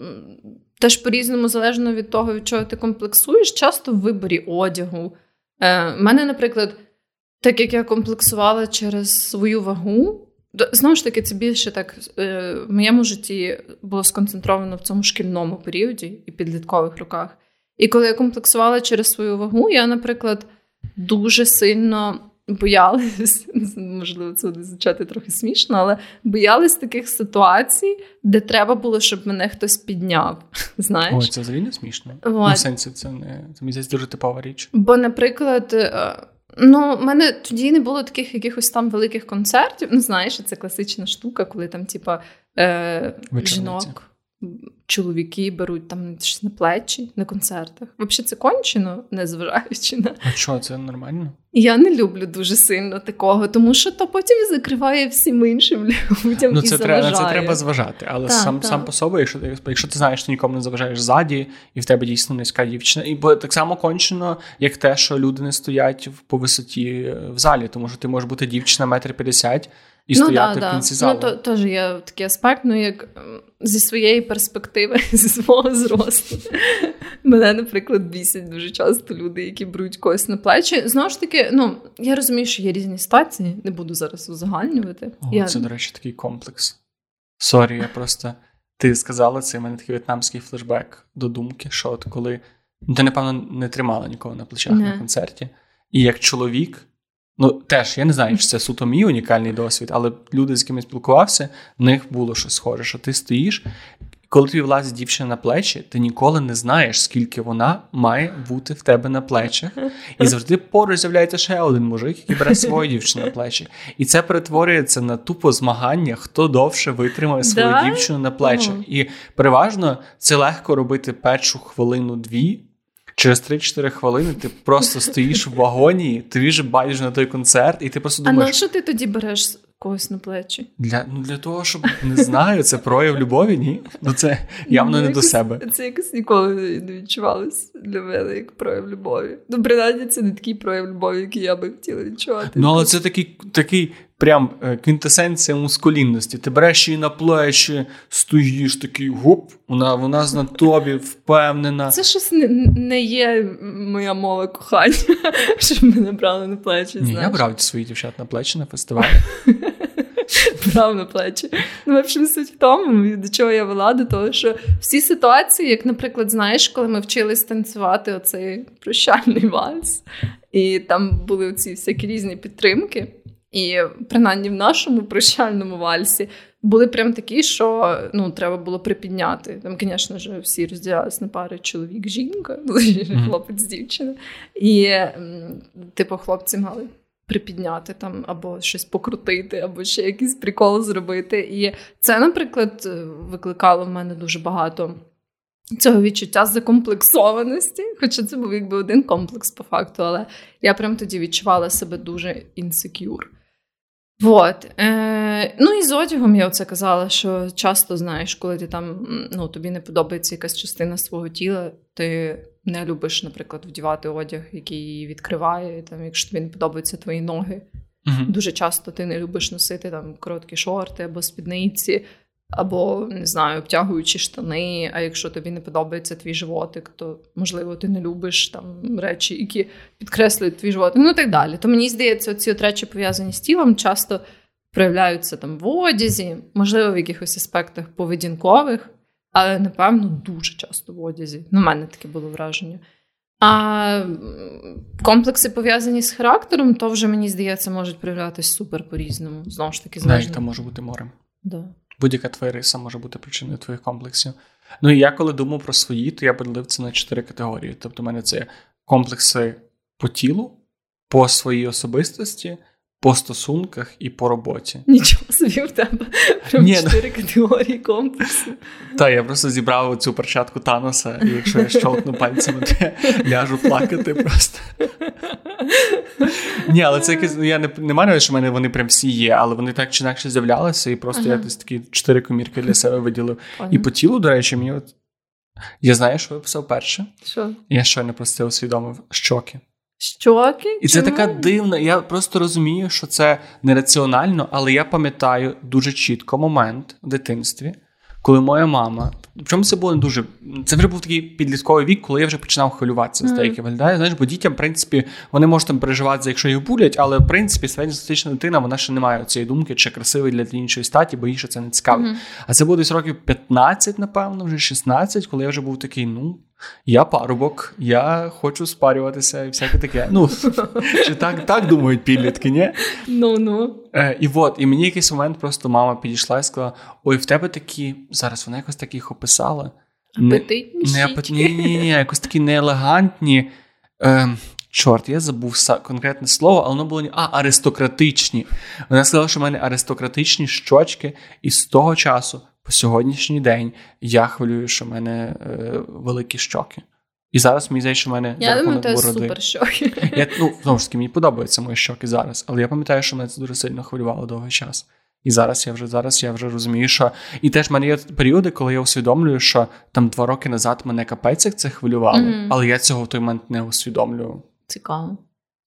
теж по-різному, залежно від того, від чого ти комплексуєш, часто в виборі одягу. Е, мене, наприклад, так як я комплексувала через свою вагу, знову ж таки, це більше так е, в моєму житті було сконцентровано в цьому шкільному періоді і підліткових роках. І коли я комплексувала через свою вагу, я, наприклад, дуже сильно боялись, [LAUGHS] можливо, це буде звучати трохи смішно, але боялись таких ситуацій, де треба було, щоб мене хтось підняв. [LAUGHS] Знаєш? Ой, це взагалі не смішно. Ну, в сенсі, це не це мені дуже типова річ. Бо, наприклад, е, ну, в мене тоді не було таких якихось там великих концертів. Ну, знаєш, це класична штука, коли там, типа, е, жінок чоловіки беруть там щось на плечі на концертах. Взагалі це кончено, незважаючи на. А що, це нормально? Я не люблю дуже сильно такого, тому що то потім закриває всім іншим [LAUGHS] людям. Ну, це треба це треба зважати. Але так, сам так. сам по собі, якщо ти якщо ти знаєш, що нікому не заважаєш ззаді, і в тебе дійсно низька дівчина. І бо так само кончено, як те, що люди не стоять по висоті в залі, тому що ти можеш бути дівчина метр п'ятдесят і ну, стояти да, в кінці залу. Ну, то теж є такий аспект, ну як зі своєї перспективи, [LAUGHS] зі свого зросту. Мене, наприклад, бісять дуже часто люди, які беруть когось на плечі. Знову ж таки, ну я розумію, що є різні ситуації, не буду зараз узагальнювати. О, я... Це, до речі, такий комплекс. Sorry, я просто ти сказала це, у мене такий в'єтнамський флешбек до думки, що от коли ну, ти, напевно, не тримала нікого на плечах не. на концерті, і як чоловік. Ну, теж я не знаю, чи це суто мій унікальний досвід, але люди, з якими спілкувався, в них було щось схоже, що ти стоїш. Коли тобі влазить дівчина на плечі, ти ніколи не знаєш, скільки вона має бути в тебе на плечах. І завжди поруч з'являється ще один мужик, який бере свою дівчину на плечі. І це перетворюється на тупо змагання, хто довше витримає свою да? дівчину на плечах. І переважно це легко робити першу хвилину-дві. Через 3-4 хвилини ти просто стоїш в вагоні, тобі вже байдуже на той концерт, і ти просто думаєш. А на що ти тоді береш когось на плечі? Для ну, для того, щоб не знаю, це прояв любові, ні? Ну це явно ну, не якось, до себе. Це якось ніколи не відчувалось для мене як прояв любові. Ну, принаймні, це не такий прояв любові, який я би хотіла відчувати. Ну, але це такий такий прям е, квінтесенція мускулінності. Ти береш її на плечі, стоїш такий гоп, вона вона на тобі впевнена. Це щось не, не є моя мова кохання, [LAUGHS] щоб мене брали на плечі. Ні, знаєш. Я брав своїх дівчат на плечі на фестивалі. [LAUGHS] Брав на плечі. Ну, в общем, суть в тому, до чого я вела, до того, що всі ситуації, як, наприклад, знаєш, коли ми вчились танцювати оцей прощальний вальс, і там були оці всякі різні підтримки. І принаймні в нашому прощальному вальсі були прям такі, що ну, треба було припідняти. Там, звісно ж, всі розділялись на пари чоловік-жінка, [LAUGHS] хлопець дівчина. І, типу, хлопці мали припідняти там або щось покрутити, або ще якийсь прикол зробити. І це, наприклад, викликало в мене дуже багато. Цього відчуття закомплексованості, хоча це був якби один комплекс по факту, але я прям тоді відчувала себе дуже інсекюр. Вот. Е, Ну і з одягом я оце казала, що часто знаєш, коли ти там ну, тобі не подобається якась частина свого тіла, ти не любиш, наприклад, вдівати одяг, який відкриває, там, якщо тобі не подобаються твої ноги. uh Дуже часто ти не любиш носити там короткі шорти або спідниці або не знаю, обтягуючі штани. А якщо тобі не подобається твій животик, то можливо ти не любиш там речі, які підкреслюють твій животик, ну так далі. То мені здається, ці от речі пов'язані з тілом часто проявляються там в одязі, можливо, в якихось аспектах поведінкових, але напевно дуже часто в одязі. Ну, в мене таке було враження. А комплекси пов'язані з характером, то вже мені здається, можуть проявлятися супер по-різному. Знову ж таки, залежно. Навіть там може бути морем. Да будь-яка твоя риса може бути причиною твоїх комплексів. Ну і я коли думав про свої, то я поділив це на чотири категорії. Тобто, в мене це комплекси по тілу, по своїй особистості, по стосунках і по роботі. Нічого собі в тебе прям ну. чотири ну... категорії комплексу. Так, я просто зібрав цю перчатку Таноса, і якщо я щолкну пальцями, то я ляжу плакати просто. Ні, але це якесь. Ну, я не не маю, що в мене вони прям всі є, але вони так чи інакше з'являлися, і просто ага. я десь такі чотири комірки для себе виділив. Ага. І по тілу, до речі, мені от. Я знаю, що виписав перше. Що? Я щойно просто усвідомив щоки. Щоки? І це така дивна. Я просто розумію, що це нераціонально, але я пам'ятаю дуже чітко момент в дитинстві, коли моя мама. Причому це було не дуже. Це вже був такий підлітковий вік, коли я вже починав хвилюватися з деякі виглядає. Знаєш, бо дітям, в принципі, вони можуть там переживати, якщо їх булять, але в принципі середньостатична дитина вона ще не має цієї думки, чи красивий для іншої статі, бо їй ще це не цікаво. Mm-hmm. А це було десь років 15, напевно, вже 16, коли я вже був такий, ну. Я парубок, я хочу спарюватися і всяке таке. Ну, [LAUGHS] чи так так думають підлітки, ні? Ну, ну. Е, І от, і мені якийсь момент просто мама підійшла і сказала: Ой, в тебе такі, зараз вона якось так їх описала. Апетитні не, не, ні, ні, ні, якось такі неелегантні. Е, Чорт, я забув конкретне слово, але воно було а, аристократичні. Вона сказала, що в мене аристократичні щочки, і з того часу сьогоднішній день я хвилюю, що в мене е, великі щоки. І зараз мені здається, що в мене я думаю, супер щоки. Я, ну, знову ж таки, мені подобаються мої щоки зараз, але я пам'ятаю, що мене це дуже сильно хвилювало довгий час. І зараз я вже зараз я вже розумію, що і теж в мене є періоди, коли я усвідомлюю, що там два роки назад мене капець як це хвилювало, mm-hmm. але я цього в той момент не усвідомлюю. Цікаво.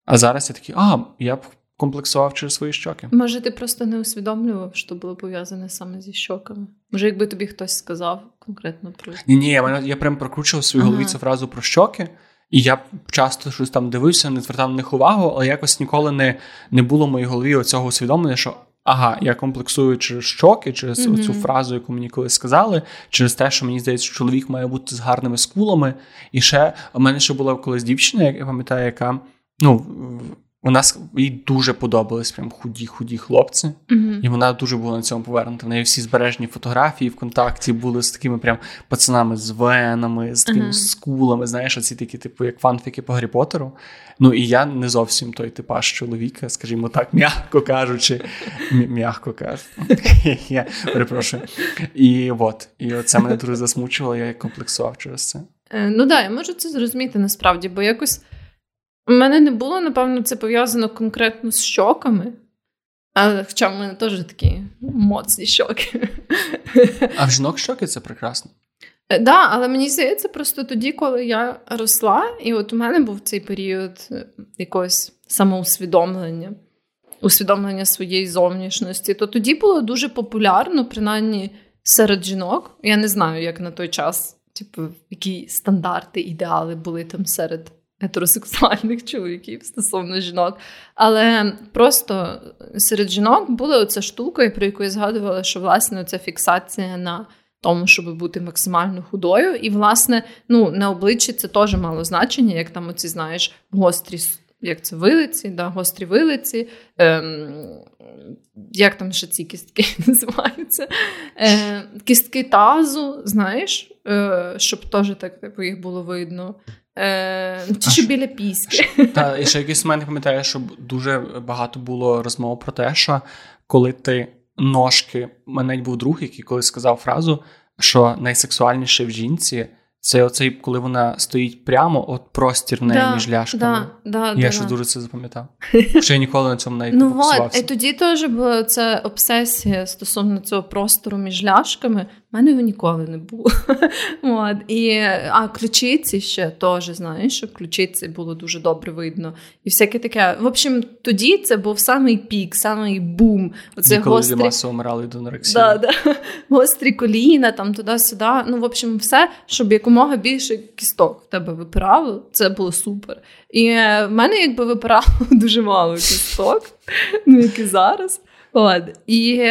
А зараз я такий, а я комплексував через свої щоки. Може, ти просто не усвідомлював, що було пов'язане саме зі щоками? Може, якби тобі хтось сказав конкретно про ні, ні, я, я прям прокручував в своїй ага. голові цю фразу про щоки. І я часто щось там дивився, не звертав на них увагу, але якось ніколи не не було в моїй голові оцього усвідомлення, що ага, я комплексую через щоки, через mm-hmm. оцю фразу, яку мені колись сказали, через те, що мені здається, що чоловік має бути з гарними скулами. І ще у мене ще була колись дівчина, як я пам'ятаю, яка ну у нас їй дуже подобались прям худі-худі хлопці, uh-huh. і вона дуже була на цьому повернута. В неї всі збережені фотографії в контакті були з такими прям пацанами з венами, з такими uh-huh. скулами. Знаєш, оці такі, типу, як фанфіки по Гаррі Поттеру. Ну і я не зовсім той типаж чоловіка, скажімо так, м'яко кажучи, м'яко кажучи. [LAUGHS] Я перепрошую. І от, і це мене дуже засмучувало, я комплексував через це. Е, ну так, я можу це зрозуміти насправді, бо якось. У мене не було, напевно, це пов'язано конкретно з щоками. Але хоча в мене теж такі моцні щоки. А в жінок щоки це прекрасно. Так, е, да, але мені здається, просто тоді, коли я росла, і от у мене був цей період е, якогось самоусвідомлення, усвідомлення своєї зовнішності, то тоді було дуже популярно, принаймні серед жінок. Я не знаю, як на той час, типу, які стандарти, ідеали були там серед гетеросексуальних чоловіків стосовно жінок. Але просто серед жінок була оця штука, про яку я згадувала, що власне ця фіксація на тому, щоб бути максимально худою. І, власне, ну, на обличчі це теж мало значення, як там оці, знаєш, гострі. Як це вилиці, да, гострі вилиці, ем, як там ще ці кістки [LAUGHS] називаються? Е, Кістки тазу, знаєш, е, щоб теж так типу, їх було видно. Е, Чи що біля піски. Та, і ще якийсь момент пам'ятаю, що дуже багато було розмов про те, що коли ти ножки, мене був друг, який колись сказав фразу, що найсексуальніше в жінці це оцей, коли вона стоїть прямо, от простір неї да, між ляшками. Да, да, я ще дуже це запам'ятав. [LAUGHS] Що я ніколи на цьому навіть не Ну от, і тоді теж була ця обсесія стосовно цього простору між ляшками. У мене його ніколи не було. [LAUGHS] От. І, А ключиці ще теж, знаєш, що ключиці було дуже добре видно. І всяке таке. В общем, тоді це був самий пік, самий бум. Оце коли гострі... масово вмирали від анорексії. Да, да. [LAUGHS] Гострі коліна, там туди-сюди. Ну, в общем, все, щоб якомога більше кісток в тебе випирало, це було супер. І в мене якби випирало [LAUGHS] дуже мало кісток, ну як і зараз. От. І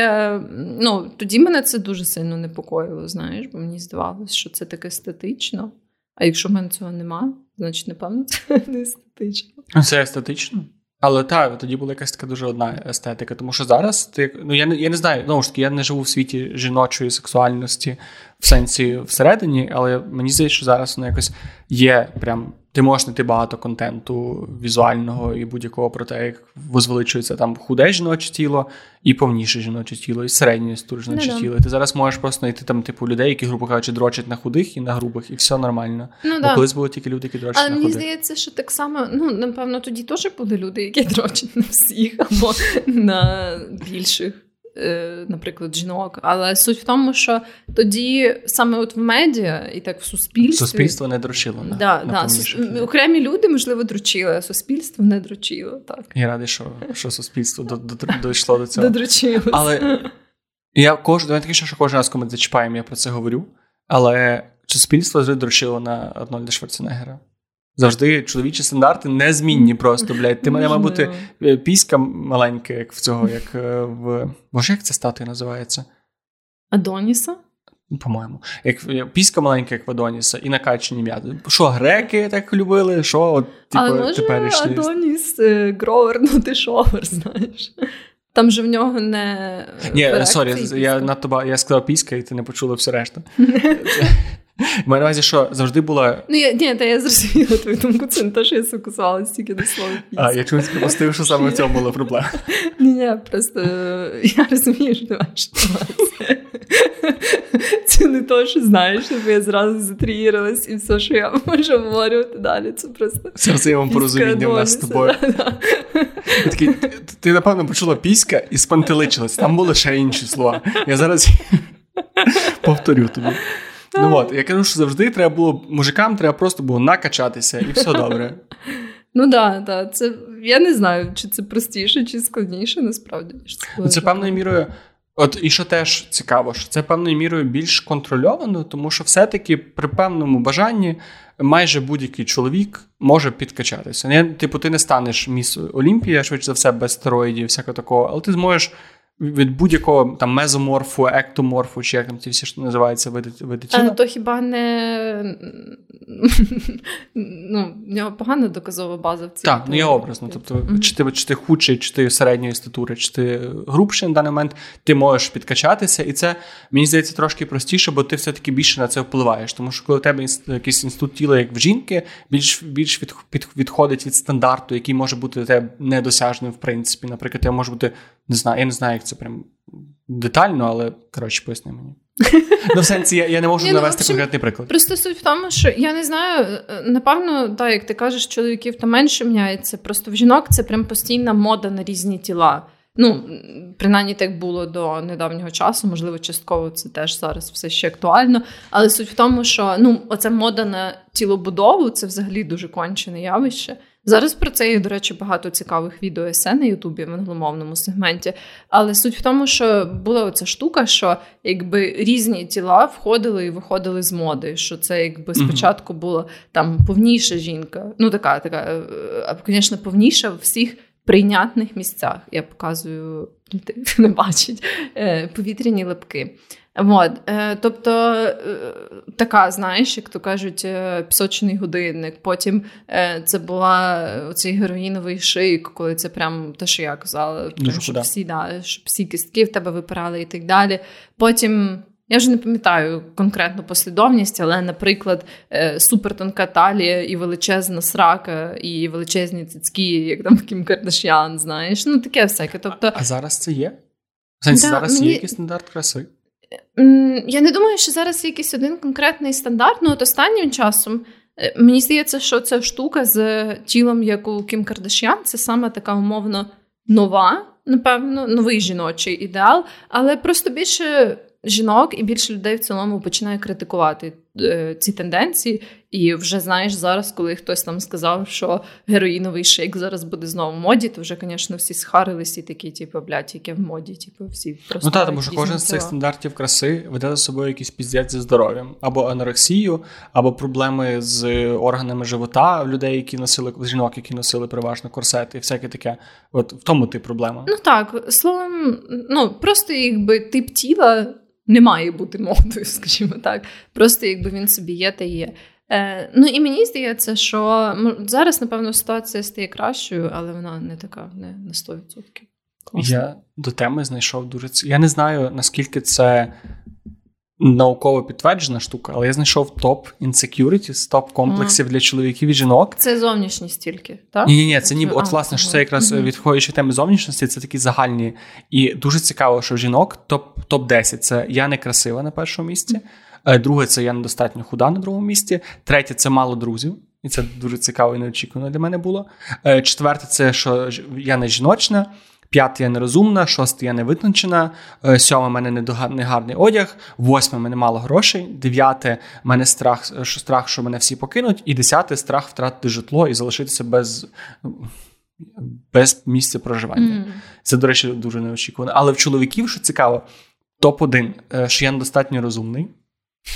ну, тоді мене це дуже сильно непокоїло, знаєш, бо мені здавалося, що це таке статично. А якщо в мене цього нема, значить, напевно, це [LAUGHS] не естетично. Це естетично? Але так, тоді була якась така дуже одна естетика. Тому що зараз ти ну я не я не знаю, знову ж таки, я не живу в світі жіночої сексуальності в сенсі всередині, але мені здається, що зараз вона якось є прям ти можеш знайти багато контенту візуального і будь-якого про те, як возвеличується там худе жіноче тіло, і повніше жіноче тіло, і середнє жіноче ну, тіло. Ти зараз можеш просто знайти там типу людей, які, грубо кажучи, дрочать на худих і на грубих, і все нормально. Ну, Бо колись були тільки люди, які дрочать Але на худих. мені здається, що так само, ну напевно, тоді теж були люди, які [LAUGHS] дрочать на всіх або на більших. Е, наприклад, жінок. Але суть в тому, що тоді саме от в медіа і так в суспільстві суспільство не дручило. Да, да, да. Сус... Окремі люди, можливо, дручили, а суспільство не дручило. Так. Я радий, що що суспільство до, до, дійшло до цього. Додручилося. Але я кожен таке, що кожен раз, коли ми зачіпаємо, я про це говорю. Але суспільство дручило на Арнольда Шварценеггера. Завжди чоловічі стандарти незмінні просто, блядь. Ти мене, мабуть, е, піська маленька, як в цього, як е, в. Боже, як ця статуя називається? Адоніса? По-моєму, як піська маленька, як в Адоніса, і накачані м'язи. Що, греки так любили? Що от, типу, Але може теперішні... Адоніс е, grower, not a shower, знаєш. Там же в нього не. Ні, sorry, я надто я сказав піська, і ти не почула все решта. [LAUGHS] [LAUGHS] Маю на увазі, що завжди була. Ну, я, ні, та я зрозуміла твою думку, це не те, що я сфокусувалася стільки до слова. А, я чомусь припустив, що саме в цьому була проблема. [LAUGHS] Ні, ні, просто я розумію, що ти маєш [LAUGHS] Це не то, що знаєш, щоб я зразу затріїрилась і все, що я можу говорити далі. Це просто. Це взаємопорозуміння в нас з тобою. Такий, Ти, напевно, почула піська і спантеличилась. Там були ще інші слова. Я зараз повторю тобі. Ну от, я кажу, що завжди треба було мужикам, треба просто було накачатися, і все добре. [LAUGHS] Ну так, да, це я не знаю, чи це простіше, чи складніше, насправді. Це, це певною мірою. От і що теж цікаво, що це певною мірою більш контрольовано, тому що все-таки при певному бажанні майже будь-який чоловік може підкачатися. Не, Типу, ти не станеш міс Олімпія, швидше за все, без стероїдів, всякого такого, але ти зможеш від будь-якого там мезоморфу, ектоморфу, чи як там ці всі що називаються види, види тіла. А то хіба не ну, в нього погана доказова база в цій Так, ну я образно. Тобто, mm-hmm. чи ти чи ти худший, чи ти середньої статури, чи ти грубший на даний момент, ти можеш підкачатися, і це мені здається трошки простіше, бо ти все-таки більше на це впливаєш. Тому що коли у тебе якийсь інститут тіла, як в жінки, більш більш від, від, відходить від стандарту, який може бути для тебе недосяжним, в принципі. Наприклад, я можу бути не знаю, я не знаю, як це прям детально, але коротше, поясни мені. [LAUGHS] Ну, в сенсі, я я не можу Ні, ну, навести ну, конкретний приклад. Просто суть в тому, що я не знаю, напевно, так, як ти кажеш, чоловіків то менше міняється. Просто в жінок це прям постійна мода на різні тіла. Ну, принаймні так було до недавнього часу, можливо, частково це теж зараз все ще актуально. Але суть в тому, що ну, оця мода на тілобудову це взагалі дуже кончене явище. Зараз про це є, до речі, багато цікавих відео есе на Ютубі в англомовному сегменті. Але суть в тому, що була оця штука, що якби різні тіла входили і виходили з моди. Що це якби спочатку була там повніша жінка, ну така, така, звісно, е, повніша в всіх прийнятних місцях. Я показую, [LAUGHS] ти не бачить е, повітряні липки. Вот. Е, тобто е, така, знаєш, як то кажуть, е, пісочний годинник. Потім це була цей героїновий шик, коли це прям те, що я казала, Дуже щоб всі да, щоб всі кістки в тебе випирали і так далі. Потім. Я вже не пам'ятаю конкретну послідовність, але, наприклад, супертонка талія і величезна срака, і величезні цицькі, як там Кім Кардашян, знаєш. Ну таке всяке. Тобто... А, а зараз це є? Сенсі, да, зараз мені... є якийсь стандарт краси? Я не думаю, що зараз є якийсь один конкретний стандарт, ну от останнім часом. Е, мені здається, що ця штука з тілом, як у Кім Кардашян, це саме така умовно нова, напевно, новий жіночий ідеал, але просто більше жінок і більше людей в цілому починає критикувати ці тенденції. І вже знаєш, зараз, коли хтось там сказав, що героїновий шейк зараз буде знову в моді, то вже, звісно, всі схарились і такі, типу, блядь, яке в моді, типу, всі просто. Ну так, тому що кожен з цих стандартів краси веде за собою якийсь піздець зі здоров'ям, або анорексію, або проблеми з органами живота людей, які носили жінок, які носили переважно корсети, і всяке таке. От в тому ти проблема. Ну так, словом, ну просто якби тип тіла не має бути модою, [LAUGHS] скажімо так. Просто якби він собі є та є. Е, Ну і мені здається, що зараз, напевно, ситуація стає кращою, але вона не така, не на 100%. Класно. Я до теми знайшов дуже Я не знаю, наскільки це науково підтверджена штука, але я знайшов топ інсекюрітіс, топ комплексів mm. для чоловіків і жінок. Це зовнішність тільки, так? Ні, ні, ні, це ніби, от, власне, що це якраз mm-hmm. відходячи теми зовнішності, це такі загальні. І дуже цікаво, що в жінок топ топ 10 це я не красива на першому місці. Mm. Друге, це я недостатньо худа на другому місці. Третє це мало друзів. І це дуже цікаво і неочікувано для мене було. Е, четверте, це що я не жіночна. П'яте я нерозумна, шосте я невитончена, е, сьоме в мене негарний одяг, восьме в мене мало грошей, дев'яте в мене страх, що страх, що мене всі покинуть, і десяте страх втратити житло і залишитися без без місця проживання. Mm. Це, до речі, дуже неочікувано. Але в чоловіків, що цікаво, топ-1, е, що я недостатньо розумний,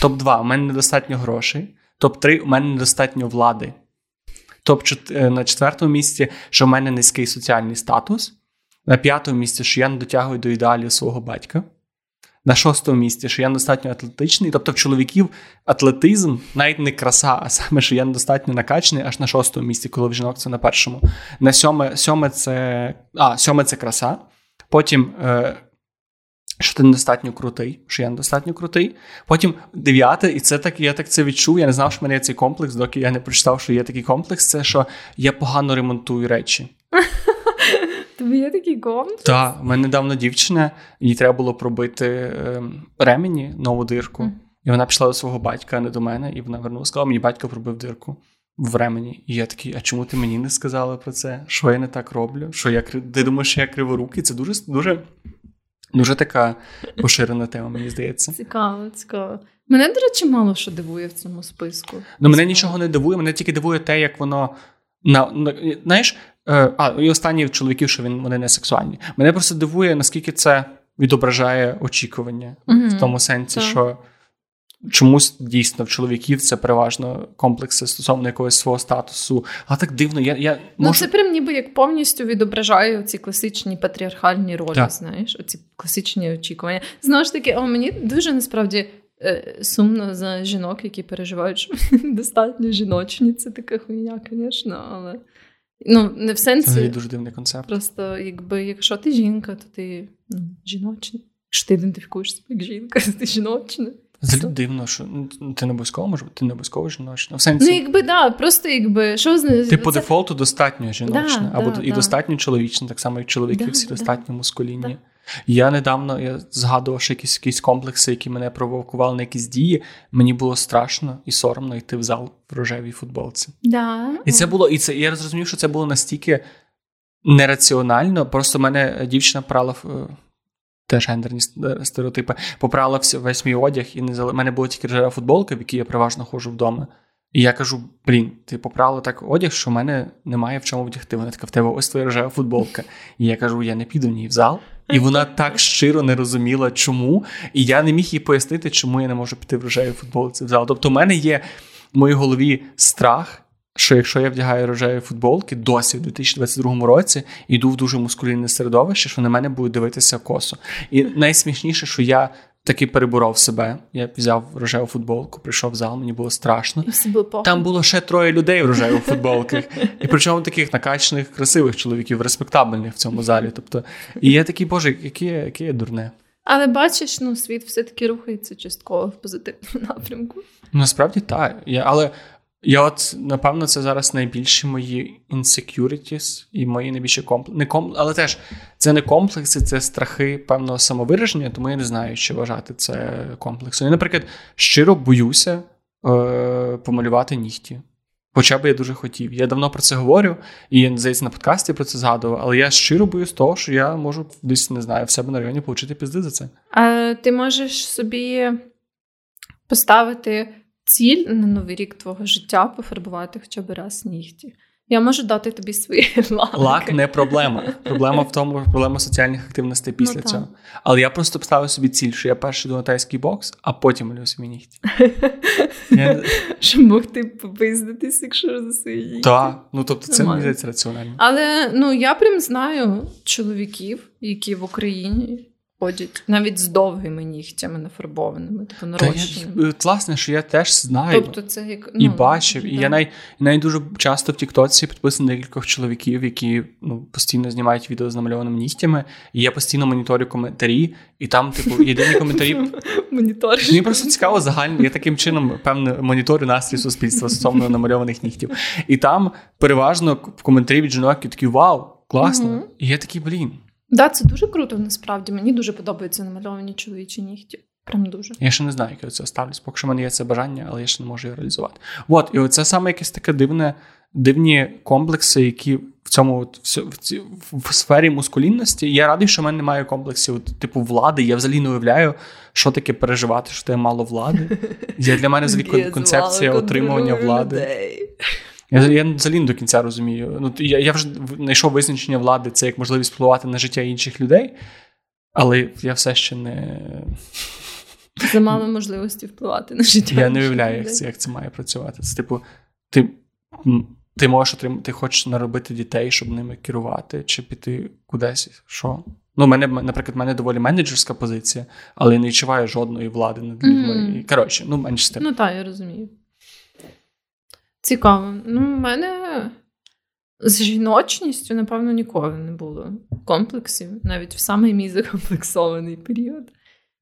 топ-2 у мене недостатньо грошей, топ-3 у мене недостатньо влади. Топ е, на четвертому місці, що в мене низький соціальний статус. На п'ятому місці, що я не дотягую до ідеалів свого батька. На шостому місці, що я недостатньо атлетичний. Тобто в чоловіків атлетизм навіть не краса, а саме, що я недостатньо накачаний, аж на шостому місці, коли в жінок це на першому. На сьоме сьоме це а, сьоме це краса. Потім, е, що ти недостатньо крутий, що я недостатньо крутий. Потім дев'яте, і це так, я так це відчув. Я не знав, що в мене є цей комплекс, доки я не прочитав, що є такий комплекс. Це що я погано ремонтую речі. [LAUGHS] Тобі є такий комплекс? Так, у мене недавно дівчина, їй треба було пробити е, ремені нову дирку. Mm. І вона пішла до свого батька, а не до мене, і вона вернула, сказала, мені батько пробив дирку в ремені. І я такий, а чому ти мені не сказала про це? Що я не так роблю? Що я Ти думаєш, що я криворукий? Це дуже дуже, дуже така поширена тема, мені здається. Цікаво, цікаво. Мене, до речі, мало що дивує в цьому списку. Ну, мене нічого не дивує, мене тільки дивує те, як воно. На, на знаєш, а, і останні чоловіків, що він вони не сексуальні. Мене просто дивує, наскільки це відображає очікування mm в тому сенсі, так. що чомусь дійсно в чоловіків це переважно комплекси стосовно якогось свого статусу. А так дивно, я я ну це прям ніби як повністю відображає ці класичні патріархальні ролі. Так. Знаєш, оці класичні очікування. Знову ж таки, о, мені дуже насправді. Е, сумно за жінок, які переживають, що [LAUGHS] достатньо жіночні. Це така хуйня, звісно, але Ну, не в сенсі. Це дуже дивний концепт. Просто, якби, якщо ти жінка, то ти ну, жіночна. Якщо ти ідентифікуєш себе як жінка, [LAUGHS] то ти жіночна. Взагалі дивно, що ну, ти не обов'язково може, ти не обов'язково жіночна. В сенсі, ну, якби, да, просто якби, що з Ти по це... дефолту достатньо жіночна, да, або да, і да. достатньо чоловічна, так само, як чоловіки всі достатньо мускулінні. Я недавно я згадував що якісь якісь комплекси, які мене провокували на якісь дії. Мені було страшно і соромно йти в зал в рожевій футболці. Да. І це було, і це я зрозумів, що це було настільки нераціонально. Просто мене дівчина прала в. Теж гендерні стереотипи. Поправила весь мій одяг, і не зали... мене була тільки рожева футболка, в якій я переважно ходжу вдома. І я кажу: блін, ти поправила так одяг, що в мене немає в чому вдягти. Вона така в тебе ось твоя рожева футболка. І я кажу: я не піду в ній в зал. І вона так щиро не розуміла, чому. І я не міг їй пояснити, чому я не можу піти в рожевій футболці в зал. Тобто, в мене є в моїй голові страх. Що якщо я вдягаю рожеві футболки досі в 2022 році йду в дуже мускулінне середовище, що на мене будуть дивитися косо. І найсмішніше, що я таки переборов себе. Я взяв рожеву футболку, прийшов в зал, мені було страшно. Там було ще троє людей в рожевих футболках. І причому таких накачаних, красивих чоловіків, респектабельних в цьому залі. Тобто, і я такий, боже, яке яке є дурне. Але бачиш, ну світ все-таки рухається частково в позитивному напрямку. Насправді так. Я, Але я от, напевно, це зараз найбільші мої insecurities і мої найбільші комплекси. Не комп... Але теж це не комплекси, це страхи певного самовираження, тому я не знаю, що вважати це комплексом. Я, наприклад, щиро боюся е- помалювати нігті. Хоча б я дуже хотів. Я давно про це говорю, і здається, на подкасті про це згадував, але я щиро боюсь того, що я можу десь не знаю в себе на районі отримати пізди за це. А Ти можеш собі поставити ціль на новий рік твого життя пофарбувати хоча б раз нігті. Я можу дати тобі свої [LAUGHS] лаки. Лак не проблема. Проблема в тому, проблема соціальних активностей після ну, цього. Але я просто поставив собі ціль, що я перший до тайський бокс, а потім малюю свої нігті. я... [LAUGHS] Щоб могти попиздитись, якщо за свої нігті. Так, ну тобто це мені здається раціонально. Але ну я прям знаю чоловіків, які в Україні ходять навіть з довгими нігтями нафарбованими, типу нарощеними. Класно, що я теж знаю тобто це як, ну, і бачив. Да. І я навіть, навіть дуже часто в Тіктоці підписаний декількох чоловіків, які ну, постійно знімають відео з намальованими нігтями. І я постійно моніторю коментарі, і там, типу, єдині коментарі. [LAUGHS] Моніториш. Мені просто цікаво загально. Я таким чином, певне, моніторю настрій суспільства стосовно [LAUGHS] намальованих нігтів. І там переважно в коментарі від жінок такі вау, класно. І я такий, блін. Да, це дуже круто, насправді. Мені дуже подобаються намальовані чоловічі нігті. Прям дуже. Я ще не знаю, як я це ставлюсь. Поки що в мене є це бажання, але я ще не можу його реалізувати. От, і це саме якесь таке дивне, дивні комплекси, які в цьому в, в, в сфері мускулінності. Я радий, що в мене немає комплексів, типу влади. Я взагалі не уявляю, що таке переживати, що ти мало влади. Я Для мене [LAUGHS] взагалі концепція отримування влади. Я я взагалі не до кінця розумію. Ну, Я я вже знайшов визначення влади, це як можливість впливати на життя інших людей, але я все ще не. [LAUGHS] Замало можливості впливати на життя. Я не уявляю, як це як це має працювати. Це типу, ти ти можеш отримати, ти хочеш наробити дітей, щоб ними керувати, чи піти кудись. Що? Ну, мене, наприклад, в мене доволі менеджерська позиція, але я не відчуваю жодної влади над людьми. Mm-hmm. Коротше, ну менш з тим. Ну так, я розумію. Цікаво. Ну, в мене з жіночністю, напевно, ніколи не було комплексів, навіть в самий мій закомплексований період.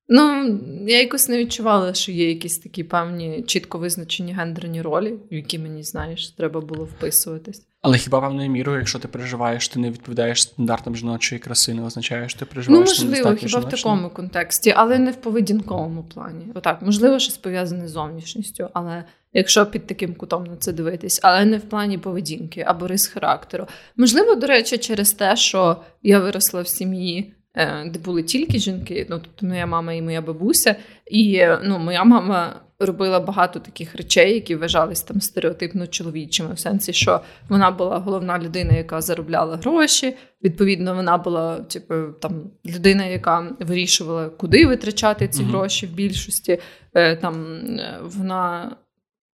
Ну, я якось не відчувала, що є якісь такі певні чітко визначені гендерні ролі, в які мені знаєш, треба було вписуватись. Але хіба певною мірою, якщо ти переживаєш, ти не відповідаєш стандартам жіночої краси, не означає, що ти переживаєш. Ну, можливо, хіба в такому контексті, але не в поведінковому плані. Отак, можливо, щось пов'язане з зовнішністю, але якщо під таким кутом на це дивитись, але не в плані поведінки або рис характеру. Можливо, до речі, через те, що я виросла в сім'ї. Е, де були тільки жінки, ну тобто моя мама і моя бабуся, і ну, моя мама робила багато таких речей, які вважались там стереотипно чоловічими, в сенсі, що вона була головна людина, яка заробляла гроші. Відповідно, вона була типу, там людина, яка вирішувала, куди витрачати ці mm-hmm. гроші в більшості. Е, там е, вона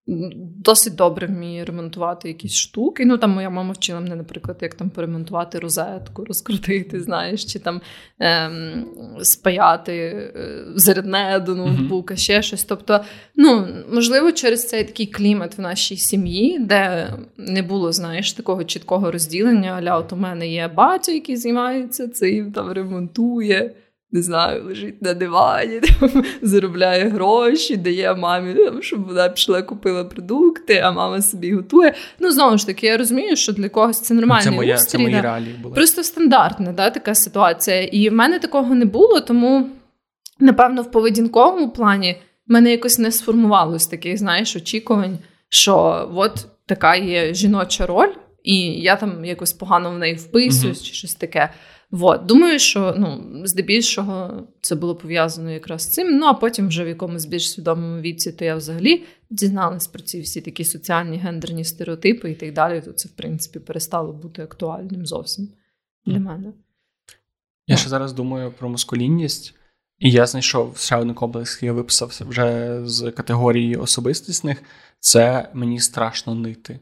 досить добре вміє ремонтувати якісь штуки. Ну там моя мама вчила мене, наприклад, як там поремонтувати розетку, [LAUGHS] розкрутити, знаєш, чи там ем, спаяти е, зерне до ноутбука, ще щось. Тобто, ну можливо, через цей такий клімат в нашій сім'ї, де не було, знаєш, такого чіткого розділення. Аля, от у мене є батя, який займається цим, там ремонтує не знаю, лежить на дивані, [LAUGHS] там, заробляє гроші, дає мамі, там, щоб вона пішла, купила продукти, а мама собі готує. Ну, знову ж таки, я розумію, що для когось це нормальний Це моя, устрій, це мої реалії були. Просто стандартна да, така ситуація. І в мене такого не було, тому, напевно, в поведінковому плані в мене якось не сформувалось таких, знаєш, очікувань, що от така є жіноча роль, і я там якось погано в неї вписуюсь, mm-hmm. чи щось таке. Вот. Думаю, що ну, здебільшого це було пов'язано якраз з цим. Ну а потім, вже в якомусь більш свідомому віці, то я взагалі дізналась про ці всі такі соціальні гендерні стереотипи і так далі. То це, в принципі, перестало бути актуальним зовсім для мене. Я ще зараз думаю про маскулінність, і я знайшов ще один комплекс, який я виписав вже з категорії особистісних. Це мені страшно нити.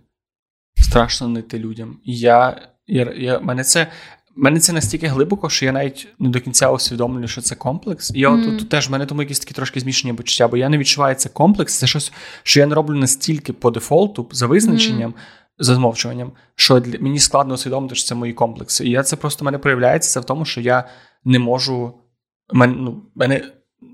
Страшно нити людям. І я, я, я мене це мене це настільки глибоко, що я навіть не до кінця усвідомлюю, що це комплекс. І я mm. тут теж в мене тому якісь такі трошки змішані почуття, бо я не відчуваю це комплекс. Це щось, що я не роблю настільки по дефолту, за визначенням, mm. за змовчуванням, що для мені складно усвідомити, що це мої комплекси. І я це просто в мене проявляється це в тому, що я не можу. Мен, ну, мене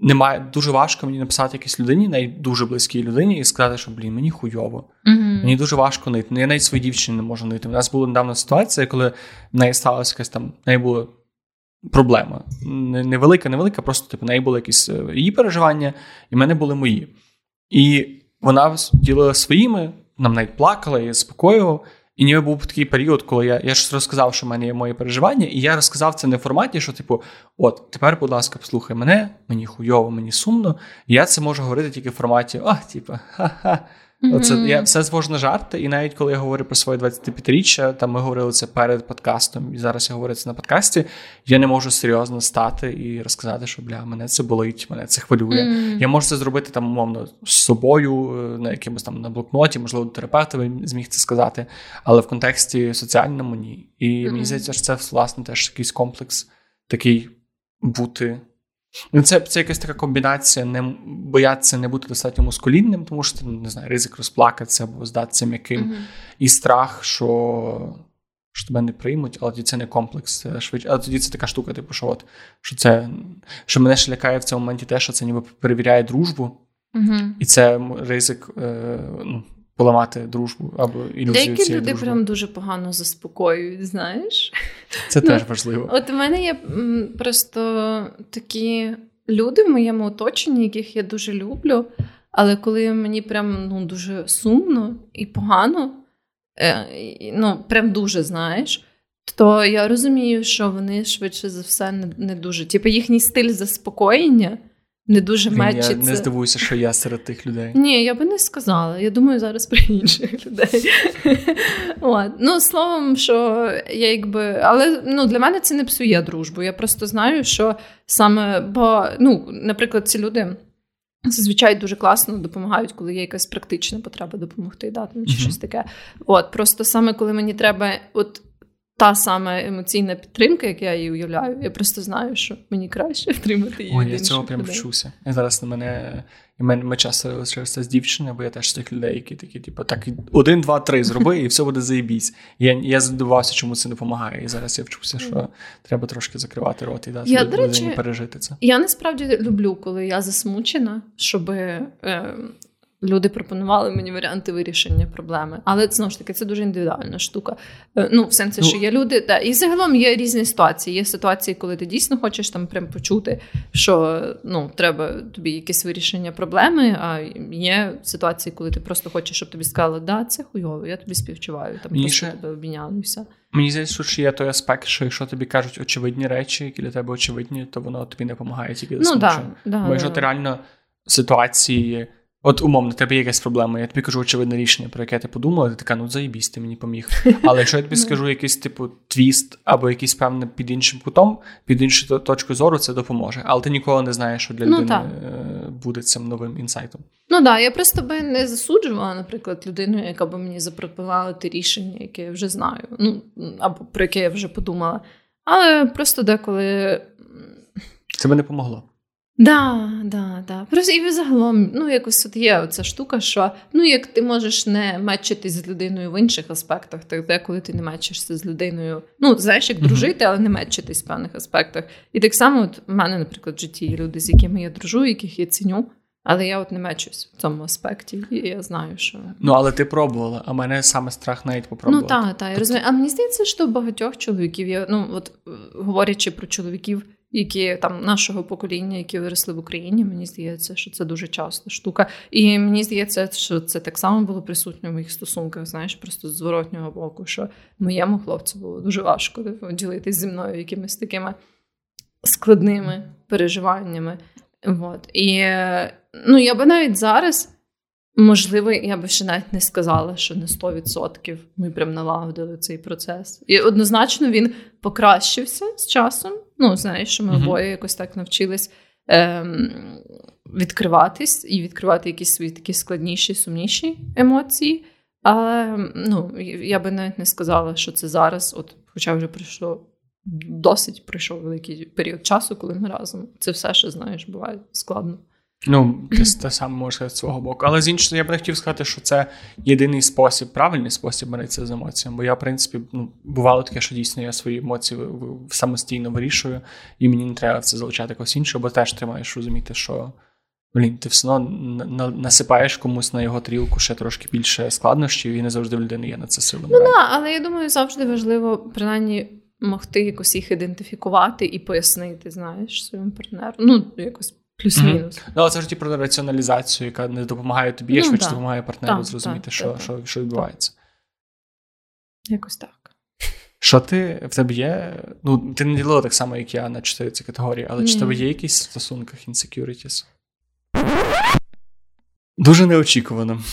немає дуже важко мені написати якійсь людині, навіть дуже близькій людині, і сказати, що блін, мені хуйово. Mm-hmm. Мені дуже важко нити. Ну, я навіть своїй дівчині не можу нити. У нас була недавно ситуація, коли в неї сталася якась там, в неї була проблема. Невелика, невелика, просто типу, в неї були якісь е, її переживання, і в мене були мої. І вона ділила своїми, нам навіть плакала, я заспокоював. І ніби був такий період, коли я я ж розказав, що в мене є моє переживання, і я розказав це не в форматі, що, типу, от, тепер, будь ласка, послухай мене, мені хуйово, мені сумно. І я це можу говорити тільки в форматі, а, типу, ха-ха. Mm-hmm. Оце я все звожу на жарти, і навіть коли я говорю про своє 25-річчя, там ми говорили це перед подкастом, і зараз я говорю це на подкасті. Я не можу серйозно стати і розказати, що бля, мене це болить, мене це хвилює. Mm-hmm. Я можу це зробити там, умовно, з собою, е, на якимось там на блокноті, можливо, до терапевта зміг це сказати, але в контексті соціальному ні. І mm-hmm. мені здається, що це власне теж якийсь комплекс такий бути. Ну, це це якась така комбінація, не боятися не бути достатньо мускулінним, тому що не знаю, ризик розплакатися або здатися м'яким. Mm-hmm. І страх, що що тебе не приймуть, але тоді це не комплекс. Швидше. Але тоді це така штука, типу, що от, що це що мене ще лякає в цьому моменті те, що це ніби перевіряє дружбу, mm-hmm. і це ризик е, ну, поламати дружбу або ілюзію Деякі люди дружби. прям дуже погано заспокоюють, знаєш. Це ну, теж важливо. От у мене є просто такі люди в моєму оточенні, яких я дуже люблю, але коли мені прям ну, дуже сумно і погано, е, ну, прям дуже знаєш, то я розумію, що вони швидше за все не, не дуже. Типу, їхній стиль заспокоєння не дуже мечиться. Я не здивуюся, що я серед тих людей. Ні, я би не сказала. Я думаю зараз про інших людей. [LAUGHS] От. Ну, словом, що я якби. Але ну, для мене це не псує дружбу. Я просто знаю, що саме, бо, ну, наприклад, ці люди. Зазвичай дуже класно допомагають, коли є якась практична потреба допомогти, да, там, чи uh-huh. щось таке. От, Просто саме коли мені треба от та сама емоційна підтримка, як я її уявляю. Я просто знаю, що мені краще отримати її. Ой, я цього прям вчуся. Я зараз на мене і мене ми часто лишилися з дівчиною, бо я теж з тих людей, які такі, типу, так, один, два, три зроби, і все буде заєбісь. Я я здивувався, чому це допомагає. І зараз я вчуся, що треба трошки закривати рот і дати я, людині пережити це. Я насправді люблю, коли я засмучена, щоб. Е, Люди пропонували мені варіанти вирішення проблеми, але знову ж таки це дуже індивідуальна штука. Е, ну, в сенсі, що ну, є люди, та і загалом є різні ситуації. Є ситуації, коли ти дійсно хочеш там прям почути, що ну треба тобі якесь вирішення проблеми. А є ситуації, коли ти просто хочеш, щоб тобі сказали, да, це хуйово, я тобі співчуваю. Там просто ще... тебе і все. Мені здається, що є той аспект, що якщо тобі кажуть очевидні речі, які для тебе очевидні, то воно тобі не допомагає тільки ну, да, да, Бо якщо ти реально ситуації. От умовно, тебе є якась проблема, я тобі кажу очевидне рішення, про яке ти подумала, ти така, ну заїбісь, ти мені поміг. [LAUGHS] Але якщо я тобі скажу якийсь типу твіст або якийсь певний під іншим кутом, під іншу точку зору, це допоможе. Але ти ніколи не знаєш, що для ну, людини ну, буде цим новим інсайтом. Ну так, да, я просто би не засуджувала, наприклад, людину, яка би мені запропонувала те рішення, яке я вже знаю, ну або про яке я вже подумала. Але просто деколи. Це би не помогло. Да, да, да. Просто і загалом, ну якось от є оця штука, що ну як ти можеш не мечитись з людиною в інших аспектах, так деколи ти не мечишся з людиною, ну знаєш, як дружити, але не мечитись в певних аспектах. І так само, от в мене, наприклад, в житті є люди, з якими я дружу, яких я ціню. Але я от не мечусь в цьому аспекті, і я знаю, що ну але ти пробувала. А мене саме страх навіть попробувати. Ну так, так, я розумію. А мені здається, що багатьох чоловіків я ну от говорячи про чоловіків які там нашого покоління, які виросли в Україні. Мені здається, що це дуже часто штука. І мені здається, що це так само було присутньо в моїх стосунках. Знаєш, просто з зворотнього боку, що моєму хлопцю було дуже важко ділитися зі мною якимись такими складними переживаннями. От. І ну, я би навіть зараз. Можливо, я би ще навіть не сказала, що на 100% ми прям налагодили цей процес. І однозначно він покращився з часом. Ну, знаєш, що ми uh-huh. обоє якось так навчились ем, відкриватись і відкривати якісь свої такі складніші, сумніші емоції. Але ну, я би навіть не сказала, що це зараз, от, хоча вже пройшло досить пройшов великий період часу, коли ми разом. Це все, що знаєш, буває складно. Ну, те, саме може сказати з свого боку. Але з іншого, я б не хотів сказати, що це єдиний спосіб, правильний спосіб боротися з емоціями. Бо я, в принципі, ну, бувало таке, що дійсно я свої емоції самостійно вирішую, і мені не треба це залучати когось іншого, бо теж ти маєш розуміти, що блін, ти все одно насипаєш комусь на його трілку ще трошки більше складнощів, і не завжди в людини є на це сили. Ну так, але я думаю, завжди важливо принаймні могти якось їх ідентифікувати і пояснити, знаєш, своєму партнеру. Ну, якось. Плюс-мінус. Mm-hmm. Ну, але це ж ті про раціоналізацію, яка не допомагає тобі, ну, швидше допомагає партнеру так, зрозуміти, так, що, так, що, що відбувається. Якось так. Що ти в тебе є? Ну, ти не ділила так само, як я на чотири ці категорії, але Ні. чи в тебе є якісь в стосунках insecurities? Дуже неочікувано.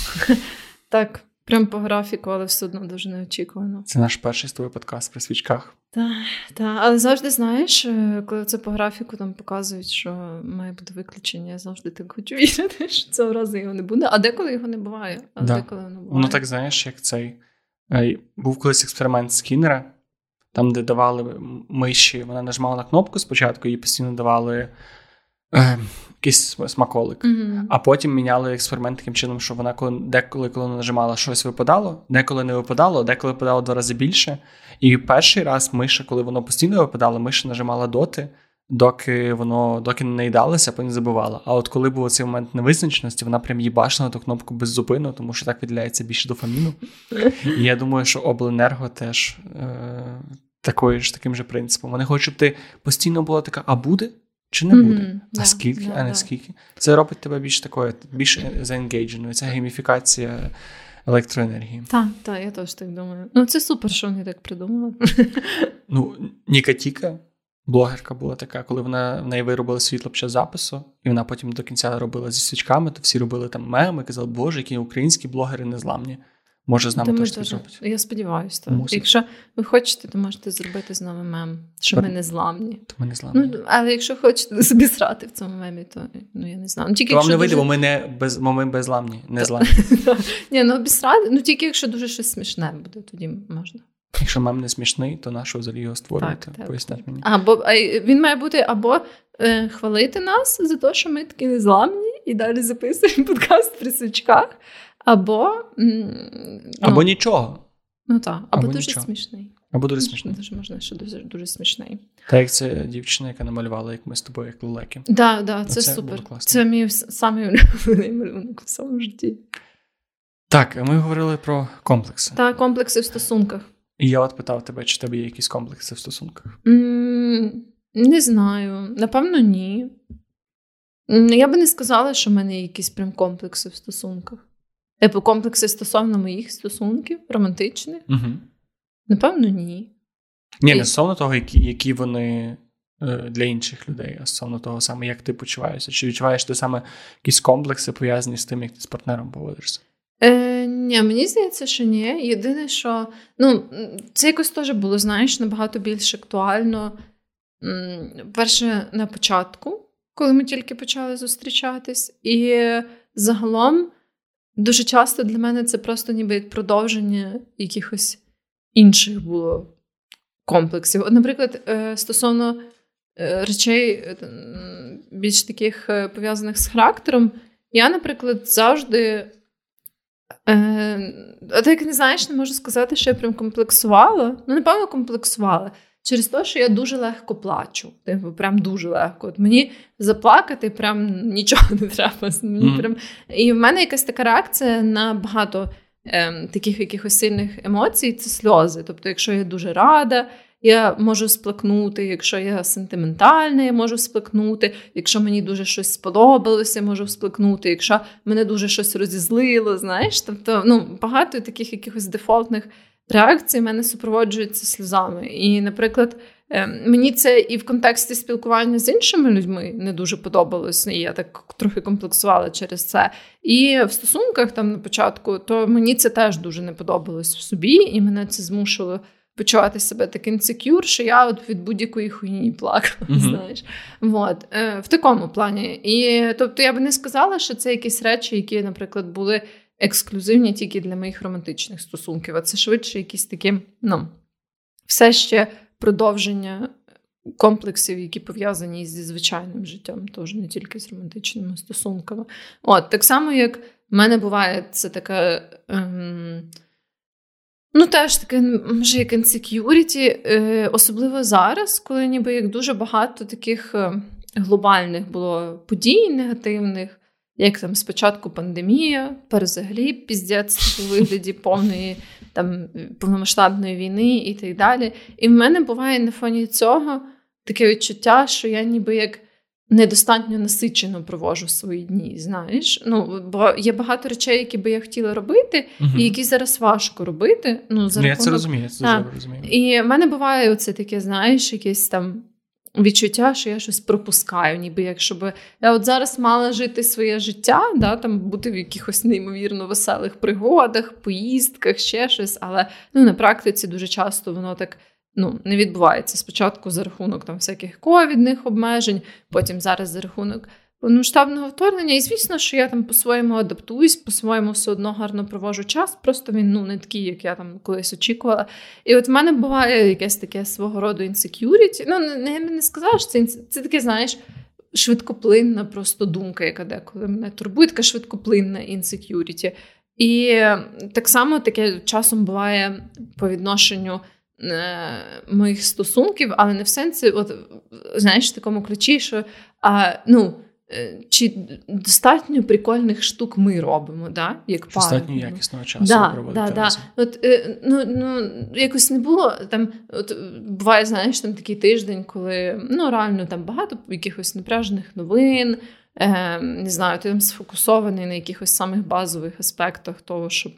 Так. Прям по графіку, але все одно дуже неочікувано. Це наш перший з тобою подкаст при свічках. Так, так. але завжди знаєш, е, коли це по графіку там показують, що має бути виключення, я завжди так хочу [LAUGHS] вірити, що цього разу його не буде, а деколи його не буває. А да. деколи воно буває. Воно так знаєш, як цей був колись експеримент Скіннера, там, де давали миші, вона нажимала на кнопку спочатку, їй постійно давали. Е, якийсь смаколик. Mm-hmm. А потім міняли експеримент таким чином, що вона коли деколи, коли вона нажимала, щось випадало, деколи не випадало, деколи випадало два рази більше. І перший раз миша, коли воно постійно випадало, миша нажимала доти, доки воно доки не наїдалося, потім забувала. А от коли був цей момент невизначеності, вона прям їбашила ту кнопку без зупину, тому що так виділяється більше дофаміну. І я думаю, що обленерго теж е, такою ж таким же принципом. Вони хочуть, щоб ти постійно була така, а буде? Чи не буде. Мгм, А да, скільки, а не скільки. Це робить тебе більш такою, більш заенгейдженою. Це гейміфікація електроенергії. Так, так, я теж так думаю. Ну, це супер, що вони так придумали. [LAUGHS] Ну, Ніка Тіка, блогерка була така, коли вона в неї виробили світло під час запису, і вона потім до кінця робила зі свічками, то всі робили там меми, казали, боже, які українські блогери незламні. Може, з нами теж зробить. Я сподіваюся, так. Мусить. Якщо ви хочете, то можете зробити з нами мем, що ми не зламні. То ми не зламні. Ну, але якщо хочете [LAUGHS] собі срати в цьому мемі, то ну я не знаю. Ну, тільки то вам не вийде, бо ми не без ми безламні, не зламні. [LAUGHS] Ні, ну обісрати, ну тільки якщо дуже щось смішне буде, тоді можна. Якщо мем не смішний, то нащо взагалі його створювати? Поясніть мені. Або а, він має бути або е, хвалити нас за те, що ми такі незламні, і далі записуємо [LAUGHS] подкаст при свічках, або, ну, Або нічого. ну, так, або, або дуже нічого. смішний. Або дуже смішно. Дуже можна, що дуже, дуже смішний. Так як це дівчина, яка намалювала, як ми з тобою, як лелеки. Да, да, це, Оце супер. Це мій самий улюблений малюнок в своєму житті. Так, ми говорили про комплекси. Та комплекси в стосунках. І я от питав тебе, чи в тебе є якісь комплекси в стосунках. М, Не знаю. Напевно, ні. Я би не сказала, що в мене є якісь прям комплекси в стосунках. Типу, комплекси стосовно моїх стосунків, романтичних? Угу. Напевно, ні. Ні, не стосовно того, які, які вони е, для інших людей, а стосовно того саме, як ти почуваєшся. Чи відчуваєш ти саме якісь комплекси пов'язані з тим, як ти з партнером поводишся? Е, ні, мені здається, що ні. Єдине, що ну, це якось теж було, знаєш, набагато більш актуально. Перше на початку, коли ми тільки почали зустрічатись. І загалом дуже часто для мене це просто ніби як продовження якихось інших було комплексів. От, наприклад, е, стосовно е, речей е, більш таких пов'язаних з характером, я, наприклад, завжди. От як не знаєш, не можу сказати, що я прям комплексувала. Ну, напевно, комплексувала. Через те, що я дуже легко плачу. Типу, прям дуже легко. От мені заплакати прям нічого не треба. Мені Мгм. прям... І в мене якась така реакція на багато ем, таких якихось сильних емоцій це сльози. Тобто, якщо я дуже рада, я можу сплакнути, якщо я сентиментальна, я можу сплакнути, якщо мені дуже щось сподобалося, я можу сплакнути, якщо мене дуже щось розізлило, знаєш, тобто ну, багато таких якихось дефолтних реакцій в мене супроводжуються сльозами. І, наприклад, е, мені це і в контексті спілкування з іншими людьми не дуже подобалось, і я так трохи комплексувала через це. І в стосунках там на початку, то мені це теж дуже не подобалось в собі, і мене це змушувало почувати себе так інсекюр, що я от від будь-якої хуйні плакала, Мгм. знаєш. Вот. Е, в такому плані. І тобто я би не сказала, що це якісь речі, які, наприклад, були ексклюзивні тільки для моїх романтичних стосунків. А це швидше якісь такі, ну, все ще продовження комплексів, які пов'язані зі звичайним життям, теж не тільки з романтичними стосунками. От, так само, як в мене буває це така. Ем, Ну, теж таке, може, як е, особливо зараз, коли ніби як дуже багато таких е, глобальних було подій негативних, як там спочатку пандемія, перезагалі піздець у вигляді повної там повномасштабної війни і так далі. І в мене буває на фоні цього таке відчуття, що я ніби як недостатньо насичено провожу свої дні. Знаєш, ну бо є багато речей, які би я хотіла робити, Мгм. і які зараз важко робити. Ну, за Ну, я це розумію, я це розумію. І в мене буває оце таке, знаєш, якесь там. Відчуття, що я щось пропускаю, ніби якщо би я от зараз мала жити своє життя, да, там бути в якихось неймовірно веселих пригодах, поїздках, ще щось. Але ну, на практиці дуже часто воно так ну, не відбувається. Спочатку за рахунок там всяких ковідних обмежень, потім зараз за рахунок повномасштабного вторгнення. І звісно, що я там по-своєму адаптуюсь, по-своєму все одно гарно провожу час. Просто він ну не такий, як я там колись очікувала. І от в мене буває якесь таке свого роду інсекюріті. Ну, не, не, сказала, що це це таке, знаєш. Швидкоплинна просто думка, яка деколи мене турбує, така швидкоплинна інсекюріті. І так само таке часом буває по відношенню е, моїх стосунків, але не в сенсі, от знаєш, в такому ключі, що а, ну, чи достатньо прикольних штук ми робимо, да? як пара. Достатньо якісного часу да, проводити да, да. От, е, ну, ну, Якось не було там, от буває, знаєш, там такий тиждень, коли ну, реально там багато якихось напряжених новин. Е, Не знаю, ти там сфокусований на якихось самих базових аспектах того, щоб.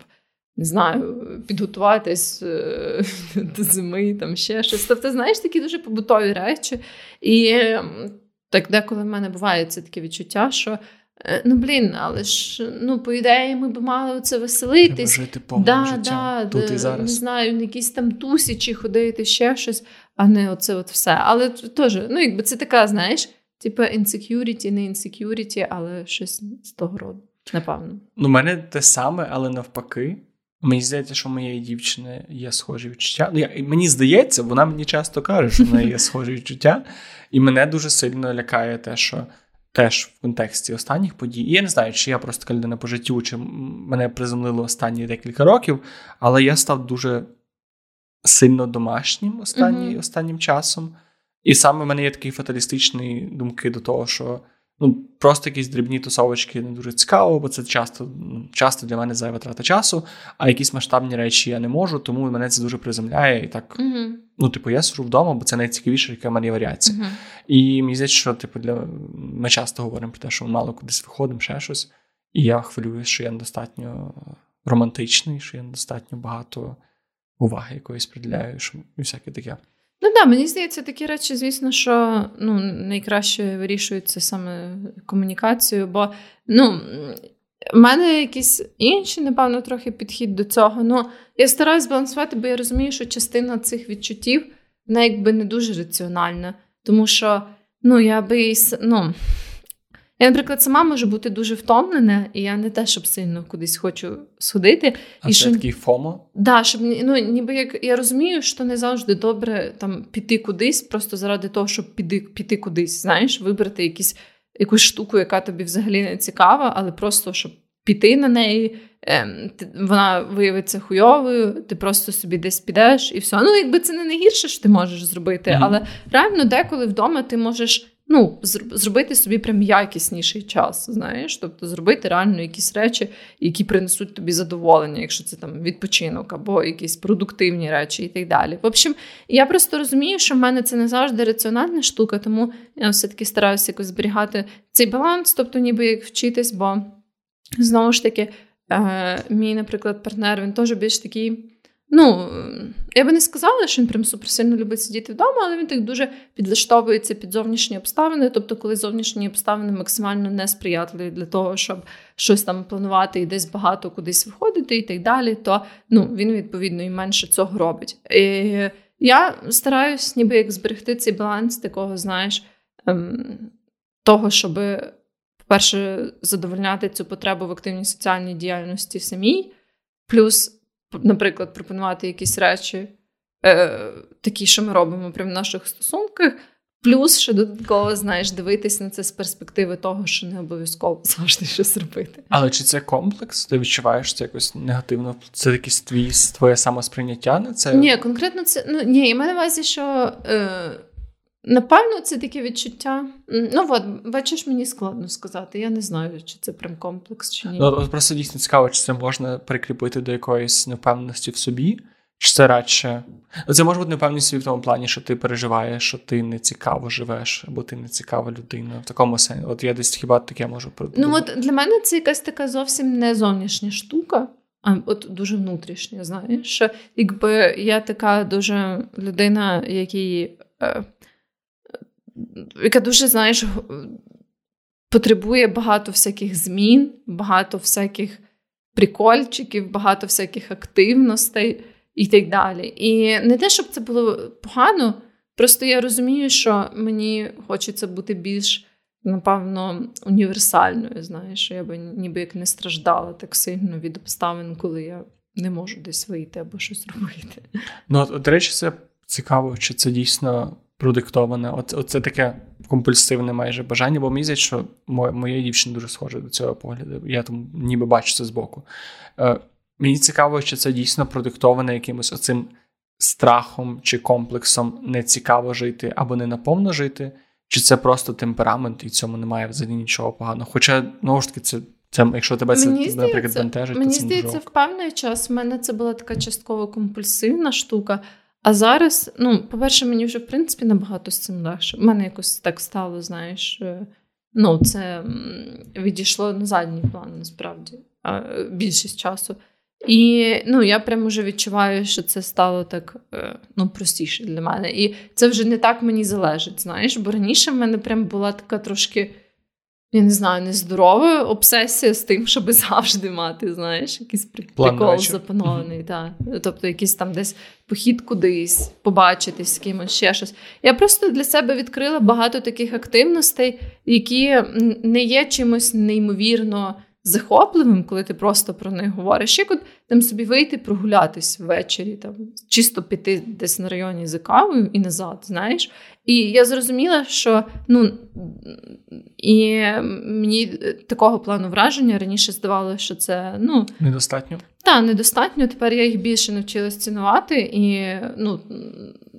Не знаю, підготуватись е, [LAUGHS] до зими, там ще щось. Тобто, знаєш, такі дуже побутові речі. І ем, так деколи в мене буває це таке відчуття, що е, ну блін, але ж ну, по ідеї, ми б мали це веселитись. Треба жити повним да, життям, да, тут і зараз. Не знаю, на якісь там тусічі ходити, ще щось, а не оце от все. Але теж, ну, якби це така, знаєш, типу insecurity, не insecurity, але щось з того роду, напевно. Ну, у мене те саме, але навпаки. Мені здається, що у моєї дівчини є схожі відчуття. Ну, я, Мені здається, вона мені часто каже, що в неї є схожі [LAUGHS] відчуття. І мене дуже сильно лякає те, що теж в контексті останніх подій. І я не знаю, чи я просто людина по життю, чи мене приземлило останні декілька років, але я став дуже сильно домашнім останні, mm-hmm. останнім часом. І саме в мене є такі фаталістичні думки до того, що ну, просто якісь дрібні тусовочки не дуже цікаво, бо це часто ну, часто для мене зайва трата часу, а якісь масштабні речі я не можу, тому мене це дуже приземляє. І так, uh-huh. ну, типу, я сижу вдома, бо це найцікавіше, яка в мене є варіація. Uh-huh. І мені здається, що типу, для... ми часто говоримо про те, що ми мало кудись виходимо, ще щось. І я хвилююся, що я недостатньо романтичний, що я недостатньо багато уваги якоїсь приділяю, що і всяке таке. Ну да, мені здається, такі речі, звісно, що ну, найкраще вирішуються саме комунікацією, бо ну, в мене якийсь інший, напевно, трохи підхід до цього. Ну, я стараюсь балансувати, бо я розумію, що частина цих відчуттів вона якби не дуже раціональна. Тому що ну, я би ну, я, наприклад, сама можу бути дуже втомлена, і я не те, щоб сильно кудись хочу сходити. А і це що... такий фомо? Да, щоб ну, ніби як я розумію, що не завжди добре там піти кудись, просто заради того, щоб піти піти кудись, знаєш, вибрати якісь, якусь штуку, яка тобі взагалі не цікава, але просто щоб піти на неї, ем, вона виявиться хуйовою, ти просто собі десь підеш і все. Ну, якби це не найгірше, що ти можеш зробити, mm-hmm. але реально деколи вдома ти можеш ну, зробити собі прям якісніший час, знаєш, тобто зробити реально якісь речі, які принесуть тобі задоволення, якщо це там відпочинок або якісь продуктивні речі і так далі. В общем, я просто розумію, що в мене це не завжди раціональна штука, тому я все-таки стараюся якось зберігати цей баланс, тобто ніби як вчитись, бо знову ж таки, е, мій, наприклад, партнер, він теж більш такий. Ну, я би не сказала, що він прям суперсильно любить сидіти вдома, але він так дуже підлаштовується під зовнішні обставини. Тобто, коли зовнішні обставини максимально несприятливі для того, щоб щось там планувати і десь багато кудись виходити, і так далі, то ну, він відповідно і менше цього робить. І Я стараюсь, ніби як зберегти цей баланс такого, знаєш, ем, того, щоб, по-перше, задовольняти цю потребу в активній соціальній діяльності самій, плюс наприклад, пропонувати якісь речі, е, такі, що ми робимо прямо в наших стосунках. Плюс ще додатково знаєш дивитись на це з перспективи того, що не обов'язково [LAUGHS] завжди щось робити. Але чи це комплекс? Ти відчуваєш це якось негативно? Це якийсь твій твоє самосприйняття на це? Ні, конкретно це ну ні, я маю на увазі, що е, Напевно, це таке відчуття. Ну от, бачиш, мені складно сказати. Я не знаю, чи це прям комплекс, чи ні. Ну, Просто дійсно цікаво, чи це можна прикріпити до якоїсь невпевненості в собі, чи це радше. Ну, це може бути невпевненість собі в тому плані, що ти переживаєш, що ти не цікаво живеш, або ти не цікава людина. В такому сенсі. От я десь хіба таке можу Ну, от для мене це якась така зовсім не зовнішня штука. А от дуже внутрішня, знаєш, якби я така дуже людина, якій е, яка дуже, знаєш, потребує багато всяких змін, багато всяких прикольчиків, багато всяких активностей і так далі. І не те, щоб це було погано, просто я розумію, що мені хочеться бути більш. Напевно, універсальною, знаєш, я би ніби як не страждала так сильно від обставин, коли я не можу десь вийти або щось [LAUGHS] робити. Ну, до речі, це цікаво, чи це дійсно продиктоване. Оце, оце таке компульсивне майже бажання, бо мені здається, що моя дівчина дуже схожа до цього погляду. Я там ніби бачу це збоку. Е, Мені цікаво, що це дійсно продиктоване якимось оцим страхом чи комплексом не цікаво жити або не наповно жити, чи це просто темперамент, і в цьому немає взагалі нічого поганого. Хоча, знову ж таки, це. Це, якщо тебе це, мені наприклад, бентежить, мені то це здається, в певний час в мене це була така частково компульсивна штука. А зараз, ну, по-перше, мені вже в принципі набагато з цим легше. У мене якось так стало, знаєш, е, ну, це відійшло на задній план, насправді, більшість часу. І ну, я прямо вже відчуваю, що це стало так е, ну, простіше для мене. І це вже не так мені залежить, знаєш, бо раніше в мене прям була така трошки я не знаю, нездорова обсесія з тим, щоб завжди мати, знаєш, якийсь прикол запанований. Mm-hmm. Да. Тобто, якийсь там десь похід кудись, побачитись з кимось, ще щось. Я просто для себе відкрила багато таких активностей, які не є чимось неймовірно захопливим, коли ти просто про них говориш. Як от там собі вийти прогулятись ввечері, там чисто піти десь на районі за кавою і назад, знаєш. І я зрозуміла, що ну і мені такого плану враження раніше здавалося, що це ну недостатньо. Так, недостатньо. Тепер я їх більше навчилась цінувати, і ну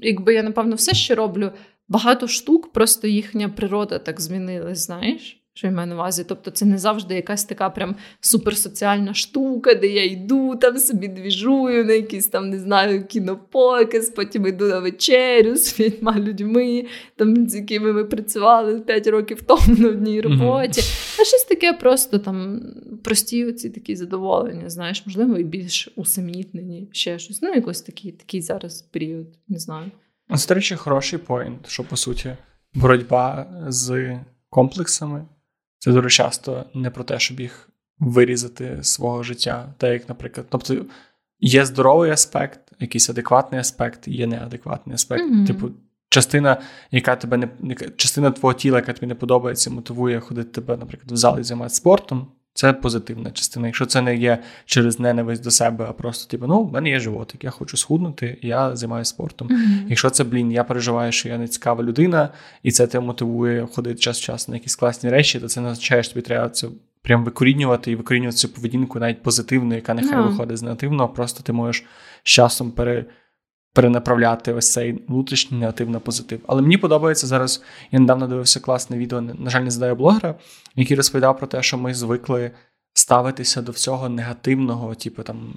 якби я напевно все ще роблю багато штук, просто їхня природа так змінилась, знаєш що я маю на увазі. Тобто це не завжди якась така прям суперсоціальна штука, де я йду, там собі двіжую на якийсь там, не знаю, кінопоказ, потім йду на вечерю з п'ятьма людьми, там, з якими ми працювали 5 років тому на одній роботі. Mm-hmm. А щось таке просто там прості оці такі задоволення, знаєш, можливо, і більш усамітнені, ще щось. Ну, якось такий, такий зараз період, не знаю. Це, до речі, хороший поінт, що по суті боротьба з комплексами. Це дуже часто не про те, щоб їх вирізати з свого життя. Так як, наприклад, тобто є здоровий аспект, якийсь адекватний аспект, є неадекватний аспект. Mm-hmm. Типу, частина, яка тебе не частина твого тіла, яка тобі не подобається, мотивує ходити тебе, наприклад, в залі займатися спортом. Це позитивна частина. Якщо це не є через ненависть до себе, а просто типу, ну, в мене є животик, я хочу схуднути, я займаюся спортом. Mm-hmm. Якщо це, блін, я переживаю, що я не цікава людина, і це тебе мотивує ходити час в час на якісь класні речі, то це не означає, що тобі треба це прям викорінювати і викорінювати цю поведінку, навіть позитивну, яка нехай yeah. виходить з негативного, просто ти можеш з часом пере перенаправляти ось цей внутрішній негатив на позитив. Але мені подобається зараз. Я недавно дивився класне відео, на жаль, не задаю блогера, який розповідав про те, що ми звикли ставитися до всього негативного, типу там.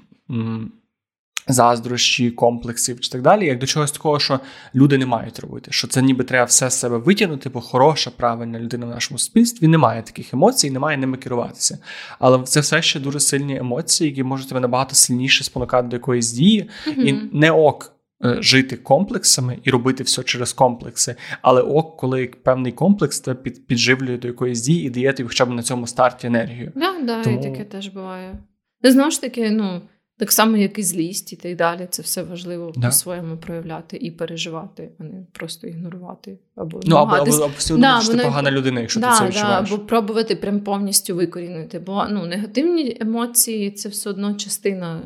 Заздрощі, комплексів чи так далі, як до чогось такого, що люди не мають робити. Що це ніби треба все з себе витягнути, бо хороша, правильна людина в нашому суспільстві не має таких емоцій, не має ними керуватися. Але це все ще дуже сильні емоції, які можуть тебе набагато сильніше спонукати до якоїсь дії, mm-hmm. і не ок жити комплексами і робити все через комплекси. Але ок, коли певний комплекс те під, підживлює до якоїсь дії і дає тобі хоча б на цьому старті енергію. Да, да, Тому... і таке теж буває. Знову ж таки, ну. Так само, як і злість і так далі, це все важливо да. по-своєму проявляти і переживати, а не просто ігнорувати. Або ну, або, або, або всі да, що ти погана людина, якщо да, ти це відчуваєш. Да, Або пробувати прям повністю викорінити. Бо ну, негативні емоції це все одно частина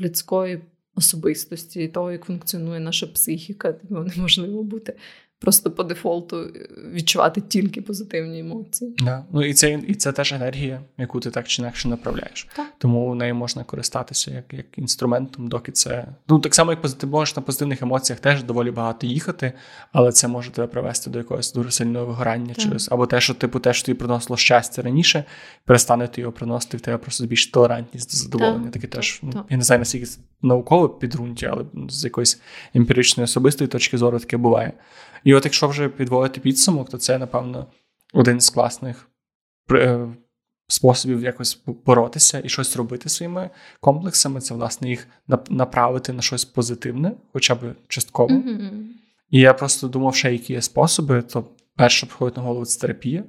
людської особистості, того, як функціонує наша психіка, тому [LAUGHS] неможливо бути просто по дефолту е, відчувати тільки позитивні емоції. Да. Ну і це і це теж енергія, яку ти так чи інакше направляєш. Так. Тому нею можна користатися як як інструментом, доки це. Ну так само, як ти можеш на позитивних емоціях теж доволі багато їхати, але це може тебе привести до якогось дуже сильного вигорання так. через або те, що типу те, що тобі приносило щастя раніше, перестане ти його приносити в тебе просто більш толерантність до задоволення. Таке теж ну, я не знаю наскільки наукове підґрунтя, але з якоїсь емпіричної особистої точки зору таке буває. І от якщо вже підводити підсумок, то це, напевно, один з класних е, способів якось боротися і щось робити своїми комплексами. Це, власне, їх направити на щось позитивне, хоча б частково. Mm-hmm. І я просто думав, ще які є способи, то перше приходить на голову це терапія.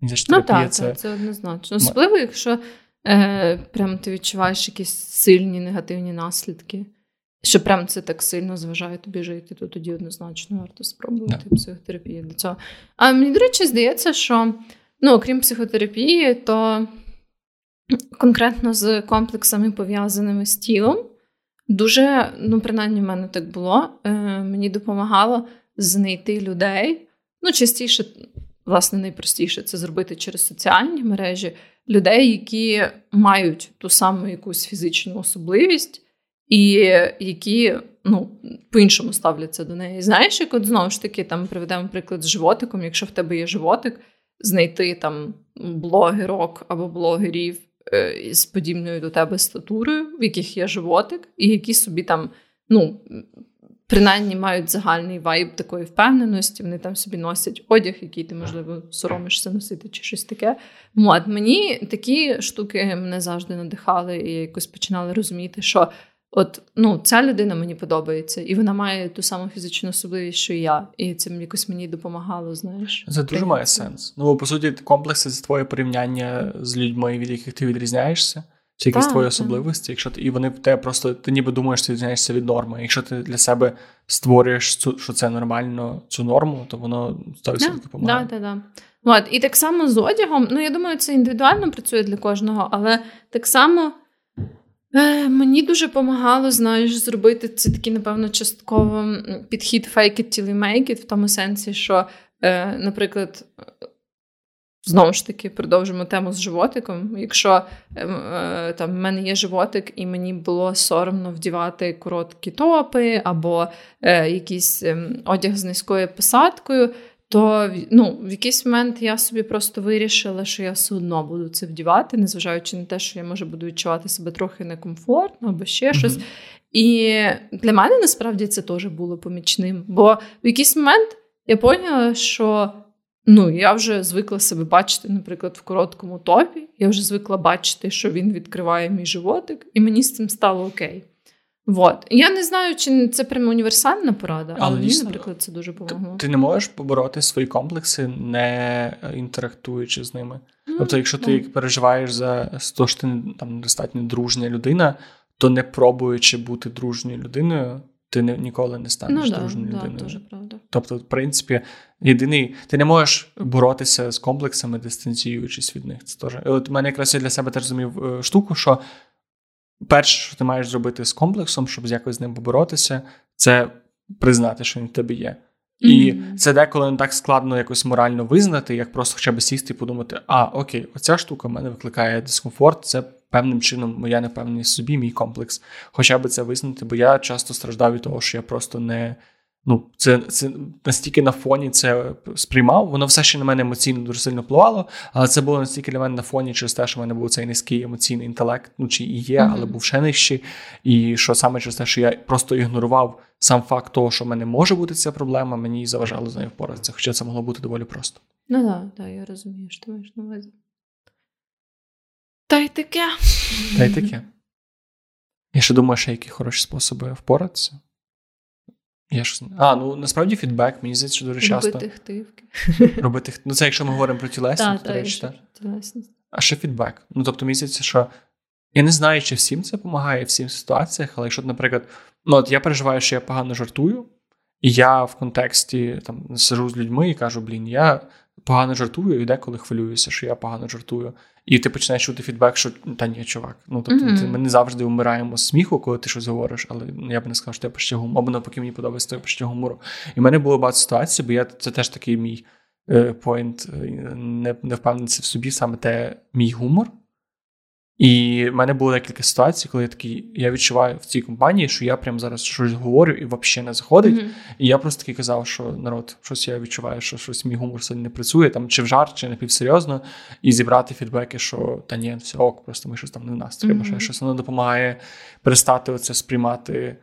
І ну так, це... це однозначно. Особливо, якщо е, прям ти відчуваєш якісь сильні негативні наслідки. Що прям це так сильно зважає тобі жити, то тоді однозначно варто спробувати yeah. психотерапію для цього. А мені, до речі, здається, що ну, окрім психотерапії, то конкретно з комплексами, пов'язаними з тілом, дуже, ну, принаймні, в мене так було. е, Мені допомагало знайти людей. Ну, частіше, власне, найпростіше це зробити через соціальні мережі людей, які мають ту саму якусь фізичну особливість і які ну, по-іншому ставляться до неї. Знаєш, як от знову ж таки там приведемо приклад з животиком, якщо в тебе є животик, знайти там блогерок або блогерів е, з подібною до тебе статурою, в яких є животик, і які собі там, ну. Принаймні мають загальний вайб такої впевненості, вони там собі носять одяг, який ти, можливо, соромишся носити чи щось таке. От мені такі штуки мене завжди надихали, і я якось починала розуміти, що От ну, ця людина мені подобається, і вона має ту саму фізичну особливість, що і я. І це якось мені допомагало. Знаєш, це дуже має сенс. Ну, по суті, комплекси це твоє порівняння з людьми, від яких ти відрізняєшся, чи якісь так, твої особливості. Так. Якщо ти і вони в те просто ти ніби думаєш, ти відрізняєшся від норми. Якщо ти для себе створюєш цю, що це нормально, цю норму, то воно 100% допомагає. Так, так, так. От, і так само з одягом. Ну я думаю, це індивідуально працює для кожного, але так само. Е, Мені дуже допомагало, знаєш, зробити це такий, напевно, частково підхід fake it till you make it, в тому сенсі, що, е, наприклад, знову ж таки продовжимо тему з животиком. Якщо е, е, там в мене є животик, і мені було соромно вдівати короткі топи або е, якийсь ем, одяг з низькою посадкою, то ну, в якийсь момент я собі просто вирішила, що я все одно буду це вдівати, незважаючи на те, що я може буду відчувати себе трохи некомфортно або ще mm-hmm. щось. І для мене насправді це теж було помічним. Бо в якийсь момент я поняла, що ну, я вже звикла себе бачити, наприклад, в короткому топі. Я вже звикла бачити, що він відкриває мій животик, і мені з цим стало окей. Вот. Я не знаю, чи це прямо універсальна порада, але, але мені, дійсно, наприклад, це дуже допомогло. Ти, ти не можеш побороти свої комплекси, не інтерактуючи з ними. Mm, тобто, якщо ти mm. переживаєш за те, що ти там достатньо дружня людина, то не пробуючи бути дружньою людиною, ти не, ніколи не станеш ну, дружньою да, людиною. Да, дуже правда. Тобто, в принципі, єдиний, ти не можеш боротися з комплексами, дистанціюючись від них. Це теж. От мене якраз я для себе теж зрозумів е, штуку, що перше, що ти маєш зробити з комплексом, щоб якось з ним поборотися, це признати, що він в тебе є. І mm-hmm. це деколи не так складно якось морально визнати, як просто хоча б сісти і подумати: а, окей, оця штука в мене викликає дискомфорт, це певним чином моя непевність собі, мій комплекс. Хоча б це визнати, бо я часто страждав від того, що я просто не Ну, це це настільки на фоні це сприймав. Воно все ще на мене емоційно дуже сильно впливало, але це було настільки для мене на фоні через те, що в мене був цей низький емоційний інтелект, ну чи і є, mm-hmm. але був ще нижчий. І що саме через те, що я просто ігнорував сам факт того, що в мене може бути ця проблема, мені заважало з нею впоратися. Хоча це могло бути доволі просто. Ну так, да, да, я розумію, що ти маєш на увазі. Та й таке. Та й таке. Я ще думаю, що які хороші способи впоратися. Я щось... А, ну насправді фідбек, мені здається, що дуже часто. [LAUGHS] Робити хтивки. Робити Ну, це якщо ми говоримо про тілесність, до речі, так. А ще фідбек. Ну, тобто, мені здається, що я не знаю, чи всім це допомагає, всім ситуаціях, але якщо, наприклад, ну от я переживаю, що я погано жартую, і я в контексті там сижу з людьми і кажу, блін, я погано жартую, і деколи хвилююся, що я погано жартую. І ти починаєш чути фідбек, що та ні, чувак. Ну тобто mm-hmm. ми не завжди вмираємо з сміху, коли ти щось говориш, але я б не сказав, що я почуття гумор, або навпаки, мені подобається твоє почуття гумору. І в мене було багато ситуацій, бо я це теж такий мій поінт, е, не, не впевнений в собі, саме те мій гумор. І в мене було декілька ситуацій, коли я такий, я відчуваю в цій компанії, що я прямо зараз щось говорю і взагалі не заходить. Mm-hmm. І я просто таки казав, що народ, щось я відчуваю, що щось мій гумор сьогодні не працює, там чи в жарт, чи напівсерйозно, і зібрати фідбеки, що та ні, все ок, просто ми щось там не в нас треба, mm-hmm. щось воно допомагає перестати оце сприймати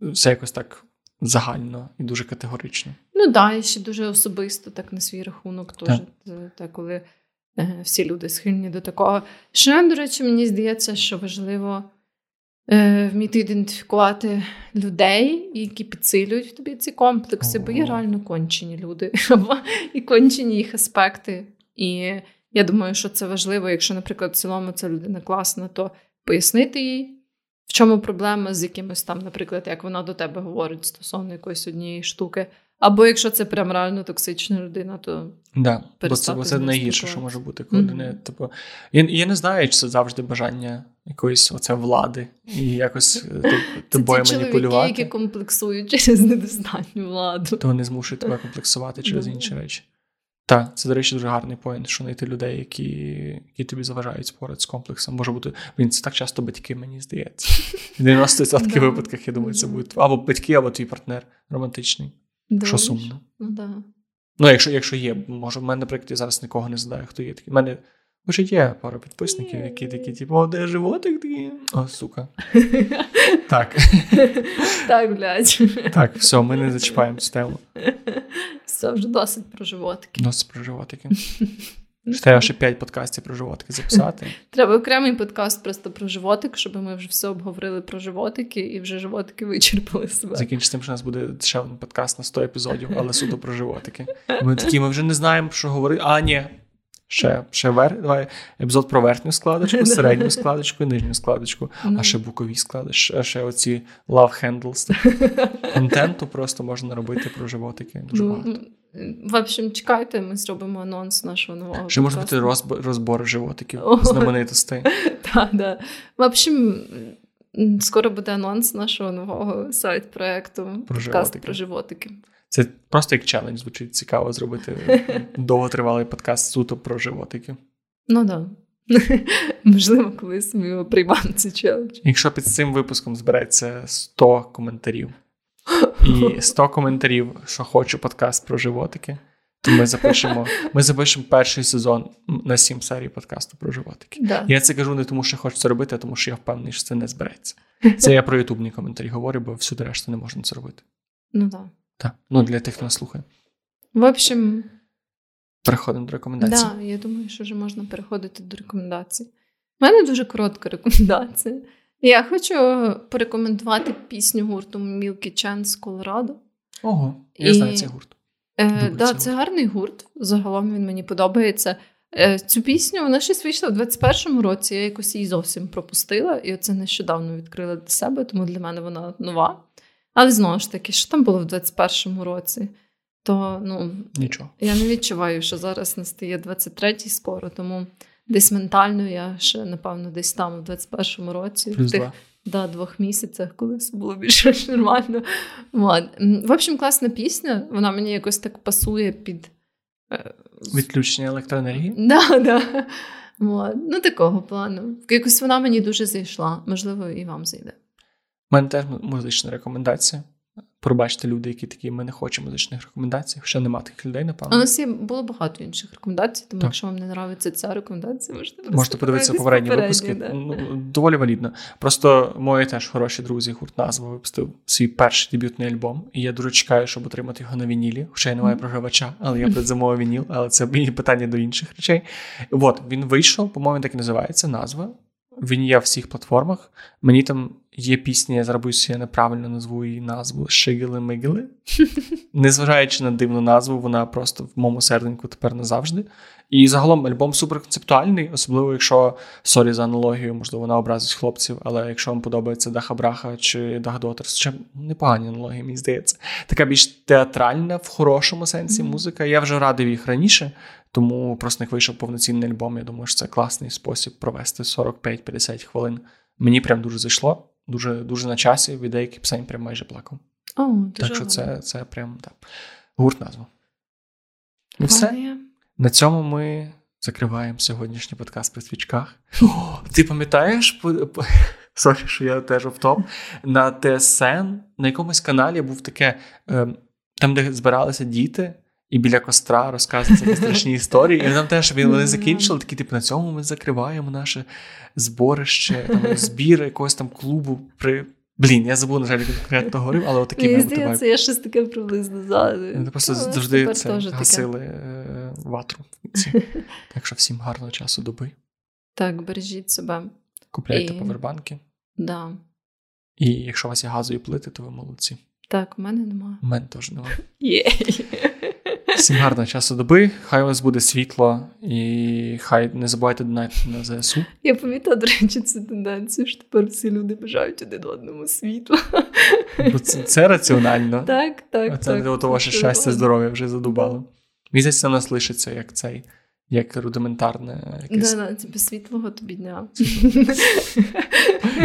все якось так загально і дуже категорично. Ну так, да, і ще дуже особисто, так на свій рахунок, теж так, коли. Е, всі люди схильні до такого. Ще, до речі, мені здається, що важливо е, вміти ідентифікувати людей, які підсилюють в тобі ці комплекси, бо є реально кончені люди, [LAUGHS] і кончені їх аспекти. І я думаю, що це важливо, якщо, наприклад, в цілому ця людина класна, то пояснити їй. В чому проблема з якимось там, наприклад, як вона до тебе говорить стосовно якоїсь однієї штуки, або якщо це прям реально токсична людина, то да, бо це, бо це найгірше, що може бути, коли mm-hmm. не типу. Я я не знаю, чи це завжди бажання якоїсь оце влади і якось е, тобою це маніпулювати. які комплексують через недостатню владу. То вони змушують тебе комплексувати через інші речі. Так, це, до речі, дуже гарний поінт, що знайти людей, які які тобі заважають спорити з комплексом. Може бути, він це так часто батьки, мені здається. [LAUGHS] В 90% випадках, я думаю, це буде або батьки, або твій партнер романтичний. Що сумно. Ну, ну якщо якщо є, може, в мене, наприклад, я зараз нікого не знаю, хто є такий. У мене Може, є пара підписників, які такі, типу, о, де животик такий? О, сука. [LAUGHS] Так. Так, блядь. Так, все, ми не зачіпаємо цю тему. Все, вже досить про животики. Досить про животики. Треба ще п'ять подкастів про животики записати. [LAUGHS] Треба окремий подкаст просто про животик, щоб ми вже все обговорили про животики і вже животики вичерпали себе. Закінчиться тим, що у нас буде ще один подкаст на 100 епізодів, але суто про животики. [LAUGHS] Ми такі, ми вже не знаємо, що говорити. А, ні, Ще ще вер... Давай епізод про верхню складочку, [LAUGHS] середню складочку і нижню складочку, а ну. ще букові складочки, а ще оці love handles. Контенту просто можна робити про животики. Дуже ну, багато. В общем, чекайте, ми зробимо анонс нашого нового. Ще може бути розбор животиків знаменитостей. [LAUGHS] Так, так. В общем, скоро буде анонс нашого нового сайт-проекту подкаст про животики. Це просто як челендж звучить цікаво зробити [LAUGHS] довготривалий подкаст суто про животики. Ну так. Да. [LAUGHS] Можливо, колись ми його приймемо цей челендж. Якщо під цим випуском збереться 100 коментарів, і 100 коментарів, що хочу подкаст про животики, то ми запишемо ми запишемо перший сезон на 7 серій подкасту про животики. Да. Я це кажу не тому, що хочу це робити, а тому що я впевнений, що це не збереться. Це я про ютубні коментарі говорю, бо всюди решта не можна це робити. Ну так. Так, ну для тих, хто нас слухає. В общем, переходимо до рекомендацій. Так, да, я думаю, що вже можна переходити до рекомендацій. У мене дуже коротка рекомендація. Я хочу порекомендувати пісню гурту Milky Chance Colorado. Ого, я І... знаю цей гурт. Е, да, Це гарний гурт. Загалом він мені подобається. Е, Цю пісню вона щось вийшла в 21-му році. Я якось її зовсім пропустила, і оце нещодавно відкрила для себе, тому для мене вона нова. Але знову ж таки, що там було в 21-му році, то ну, Нічого. я не відчуваю, що зараз настає 23-й скоро, тому десь ментально я ще, напевно, десь там, в 21-му році, Плюс в тих да, двох місяцях, коли все було більш нормально. Вот. В общем, класна пісня, вона мені якось так пасує під. Е, Відключення електроенергії? Да, да. Вот. Ну, такого плану. Якось вона мені дуже зайшла, можливо, і вам зайде. У мене теж музична рекомендація. Пробачте люди, які такі, ми не хочемо музичних рекомендацій. Хоча нема таких людей, напевно. У нас є було багато інших рекомендацій, тому так. якщо вам не подобається ця рекомендація, можете можете подивитися попередні випуски. Да. Ну, Доволі валідно. Просто мої теж хороші друзі, гурт назва випустив свій перший дебютний альбом. І я дуже чекаю, щоб отримати його на вінілі. Хоча я не маю програвача, але я предзамовив вініл, але це питання до інших речей. От він вийшов, по-моєму, так і називається назва. Він є в всіх платформах. Мені там є пісня, я зараз я неправильно назву її назву Шигили-мигили. [LAUGHS] Незважаючи на дивну назву, вона просто в моєму серденьку тепер назавжди. І загалом альбом суперконцептуальний, особливо якщо sorry за аналогію, можливо, вона образить хлопців, але якщо вам подобається Даха Браха чи Dakh Daughters, ще непогані аналогії, мені здається. Така більш театральна в хорошому сенсі музика. Я вже радив їх раніше. Тому просто як вийшов повноцінний альбом. Я думаю, що це класний спосіб провести 45-50 хвилин. Мені прям дуже зайшло, дуже дуже на часі. Від деяких пісень прям майже плакав. О, дуже Так що це це прям так. Гурт назва. І все. На цьому ми закриваємо сьогоднішній подкаст при свічках. О, Ти пам'ятаєш? Sorry, [LAUGHS] що я теж в топ. На ТСН на якомусь каналі був таке, ем, там, де збиралися діти і біля костра розказують такі страшні історії. І там теж вони закінчили такі, типу, на цьому ми закриваємо наше зборище, там, збір якогось там клубу при. Блін, я забув, на жаль, конкретно говорив, але отакі бути вайб. я щось таке приблизно згадую. Вони просто ну, завжди це гасили е, ватру. [LAUGHS] Так що всім гарного часу доби. Так, бережіть себе. Купляйте і... повербанки. Да. І якщо у вас є газові плити, то ви молодці. Так, у мене немає. У мене теж немає. [LAUGHS] Всім гарного часу доби, хай у вас буде світло, і хай не забувайте донати на ЗСУ. Я помітила, до речі, цю тенденцію, що тепер всі люди бажають один одному світла. Бо це, це раціонально. Так, так. Це так, ваше щастя, здоров'я вже задубало. Місяць на нас лишиться, як цей, як рудиментарне якесь. Да, да, тобі світлого тобі дня.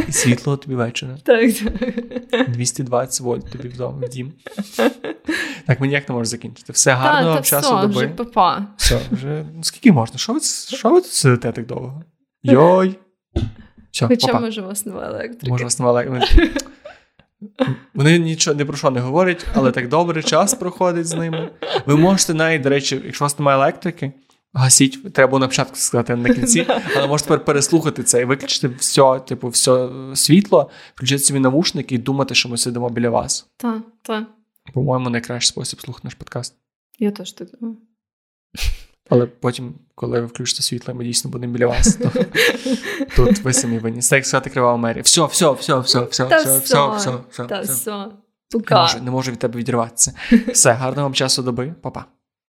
І світлого тобі вечора. Так, так. 220 вольт тобі вдома в дім. Так, ми ніяк не можемо закінчити. Все та часу все, доби. вже папа. Все, вже ну, скільки можна? Що ви, що ви тут сидите так довго? Йой. Все, Хоча, папа. може, вас нова електрика. Може, вас немає. Вони нічого не про що не говорять, але так добре час проходить з ними. Ви можете навіть, до речі, якщо у вас немає електрики, гасіть, треба було на початку сказати а не на кінці, [LAUGHS] але можете тепер переслухати це і виключити все, типу, все світло, включити собі навушники і думати, що ми сидимо біля вас. Так, так. По-моєму, найкращий спосіб слухати наш подкаст. Я теж так думаю. [LAUGHS] Але потім, коли ви включите світло, ми дійсно будемо біля вас, то [LAUGHS] тут ви самі винні. Це як сказати кривава мерія. Все, все, все, все, все, все, все, все, все, все. все. Не можу, не можу від тебе відірватися. Все, гарного вам часу доби, Па-па.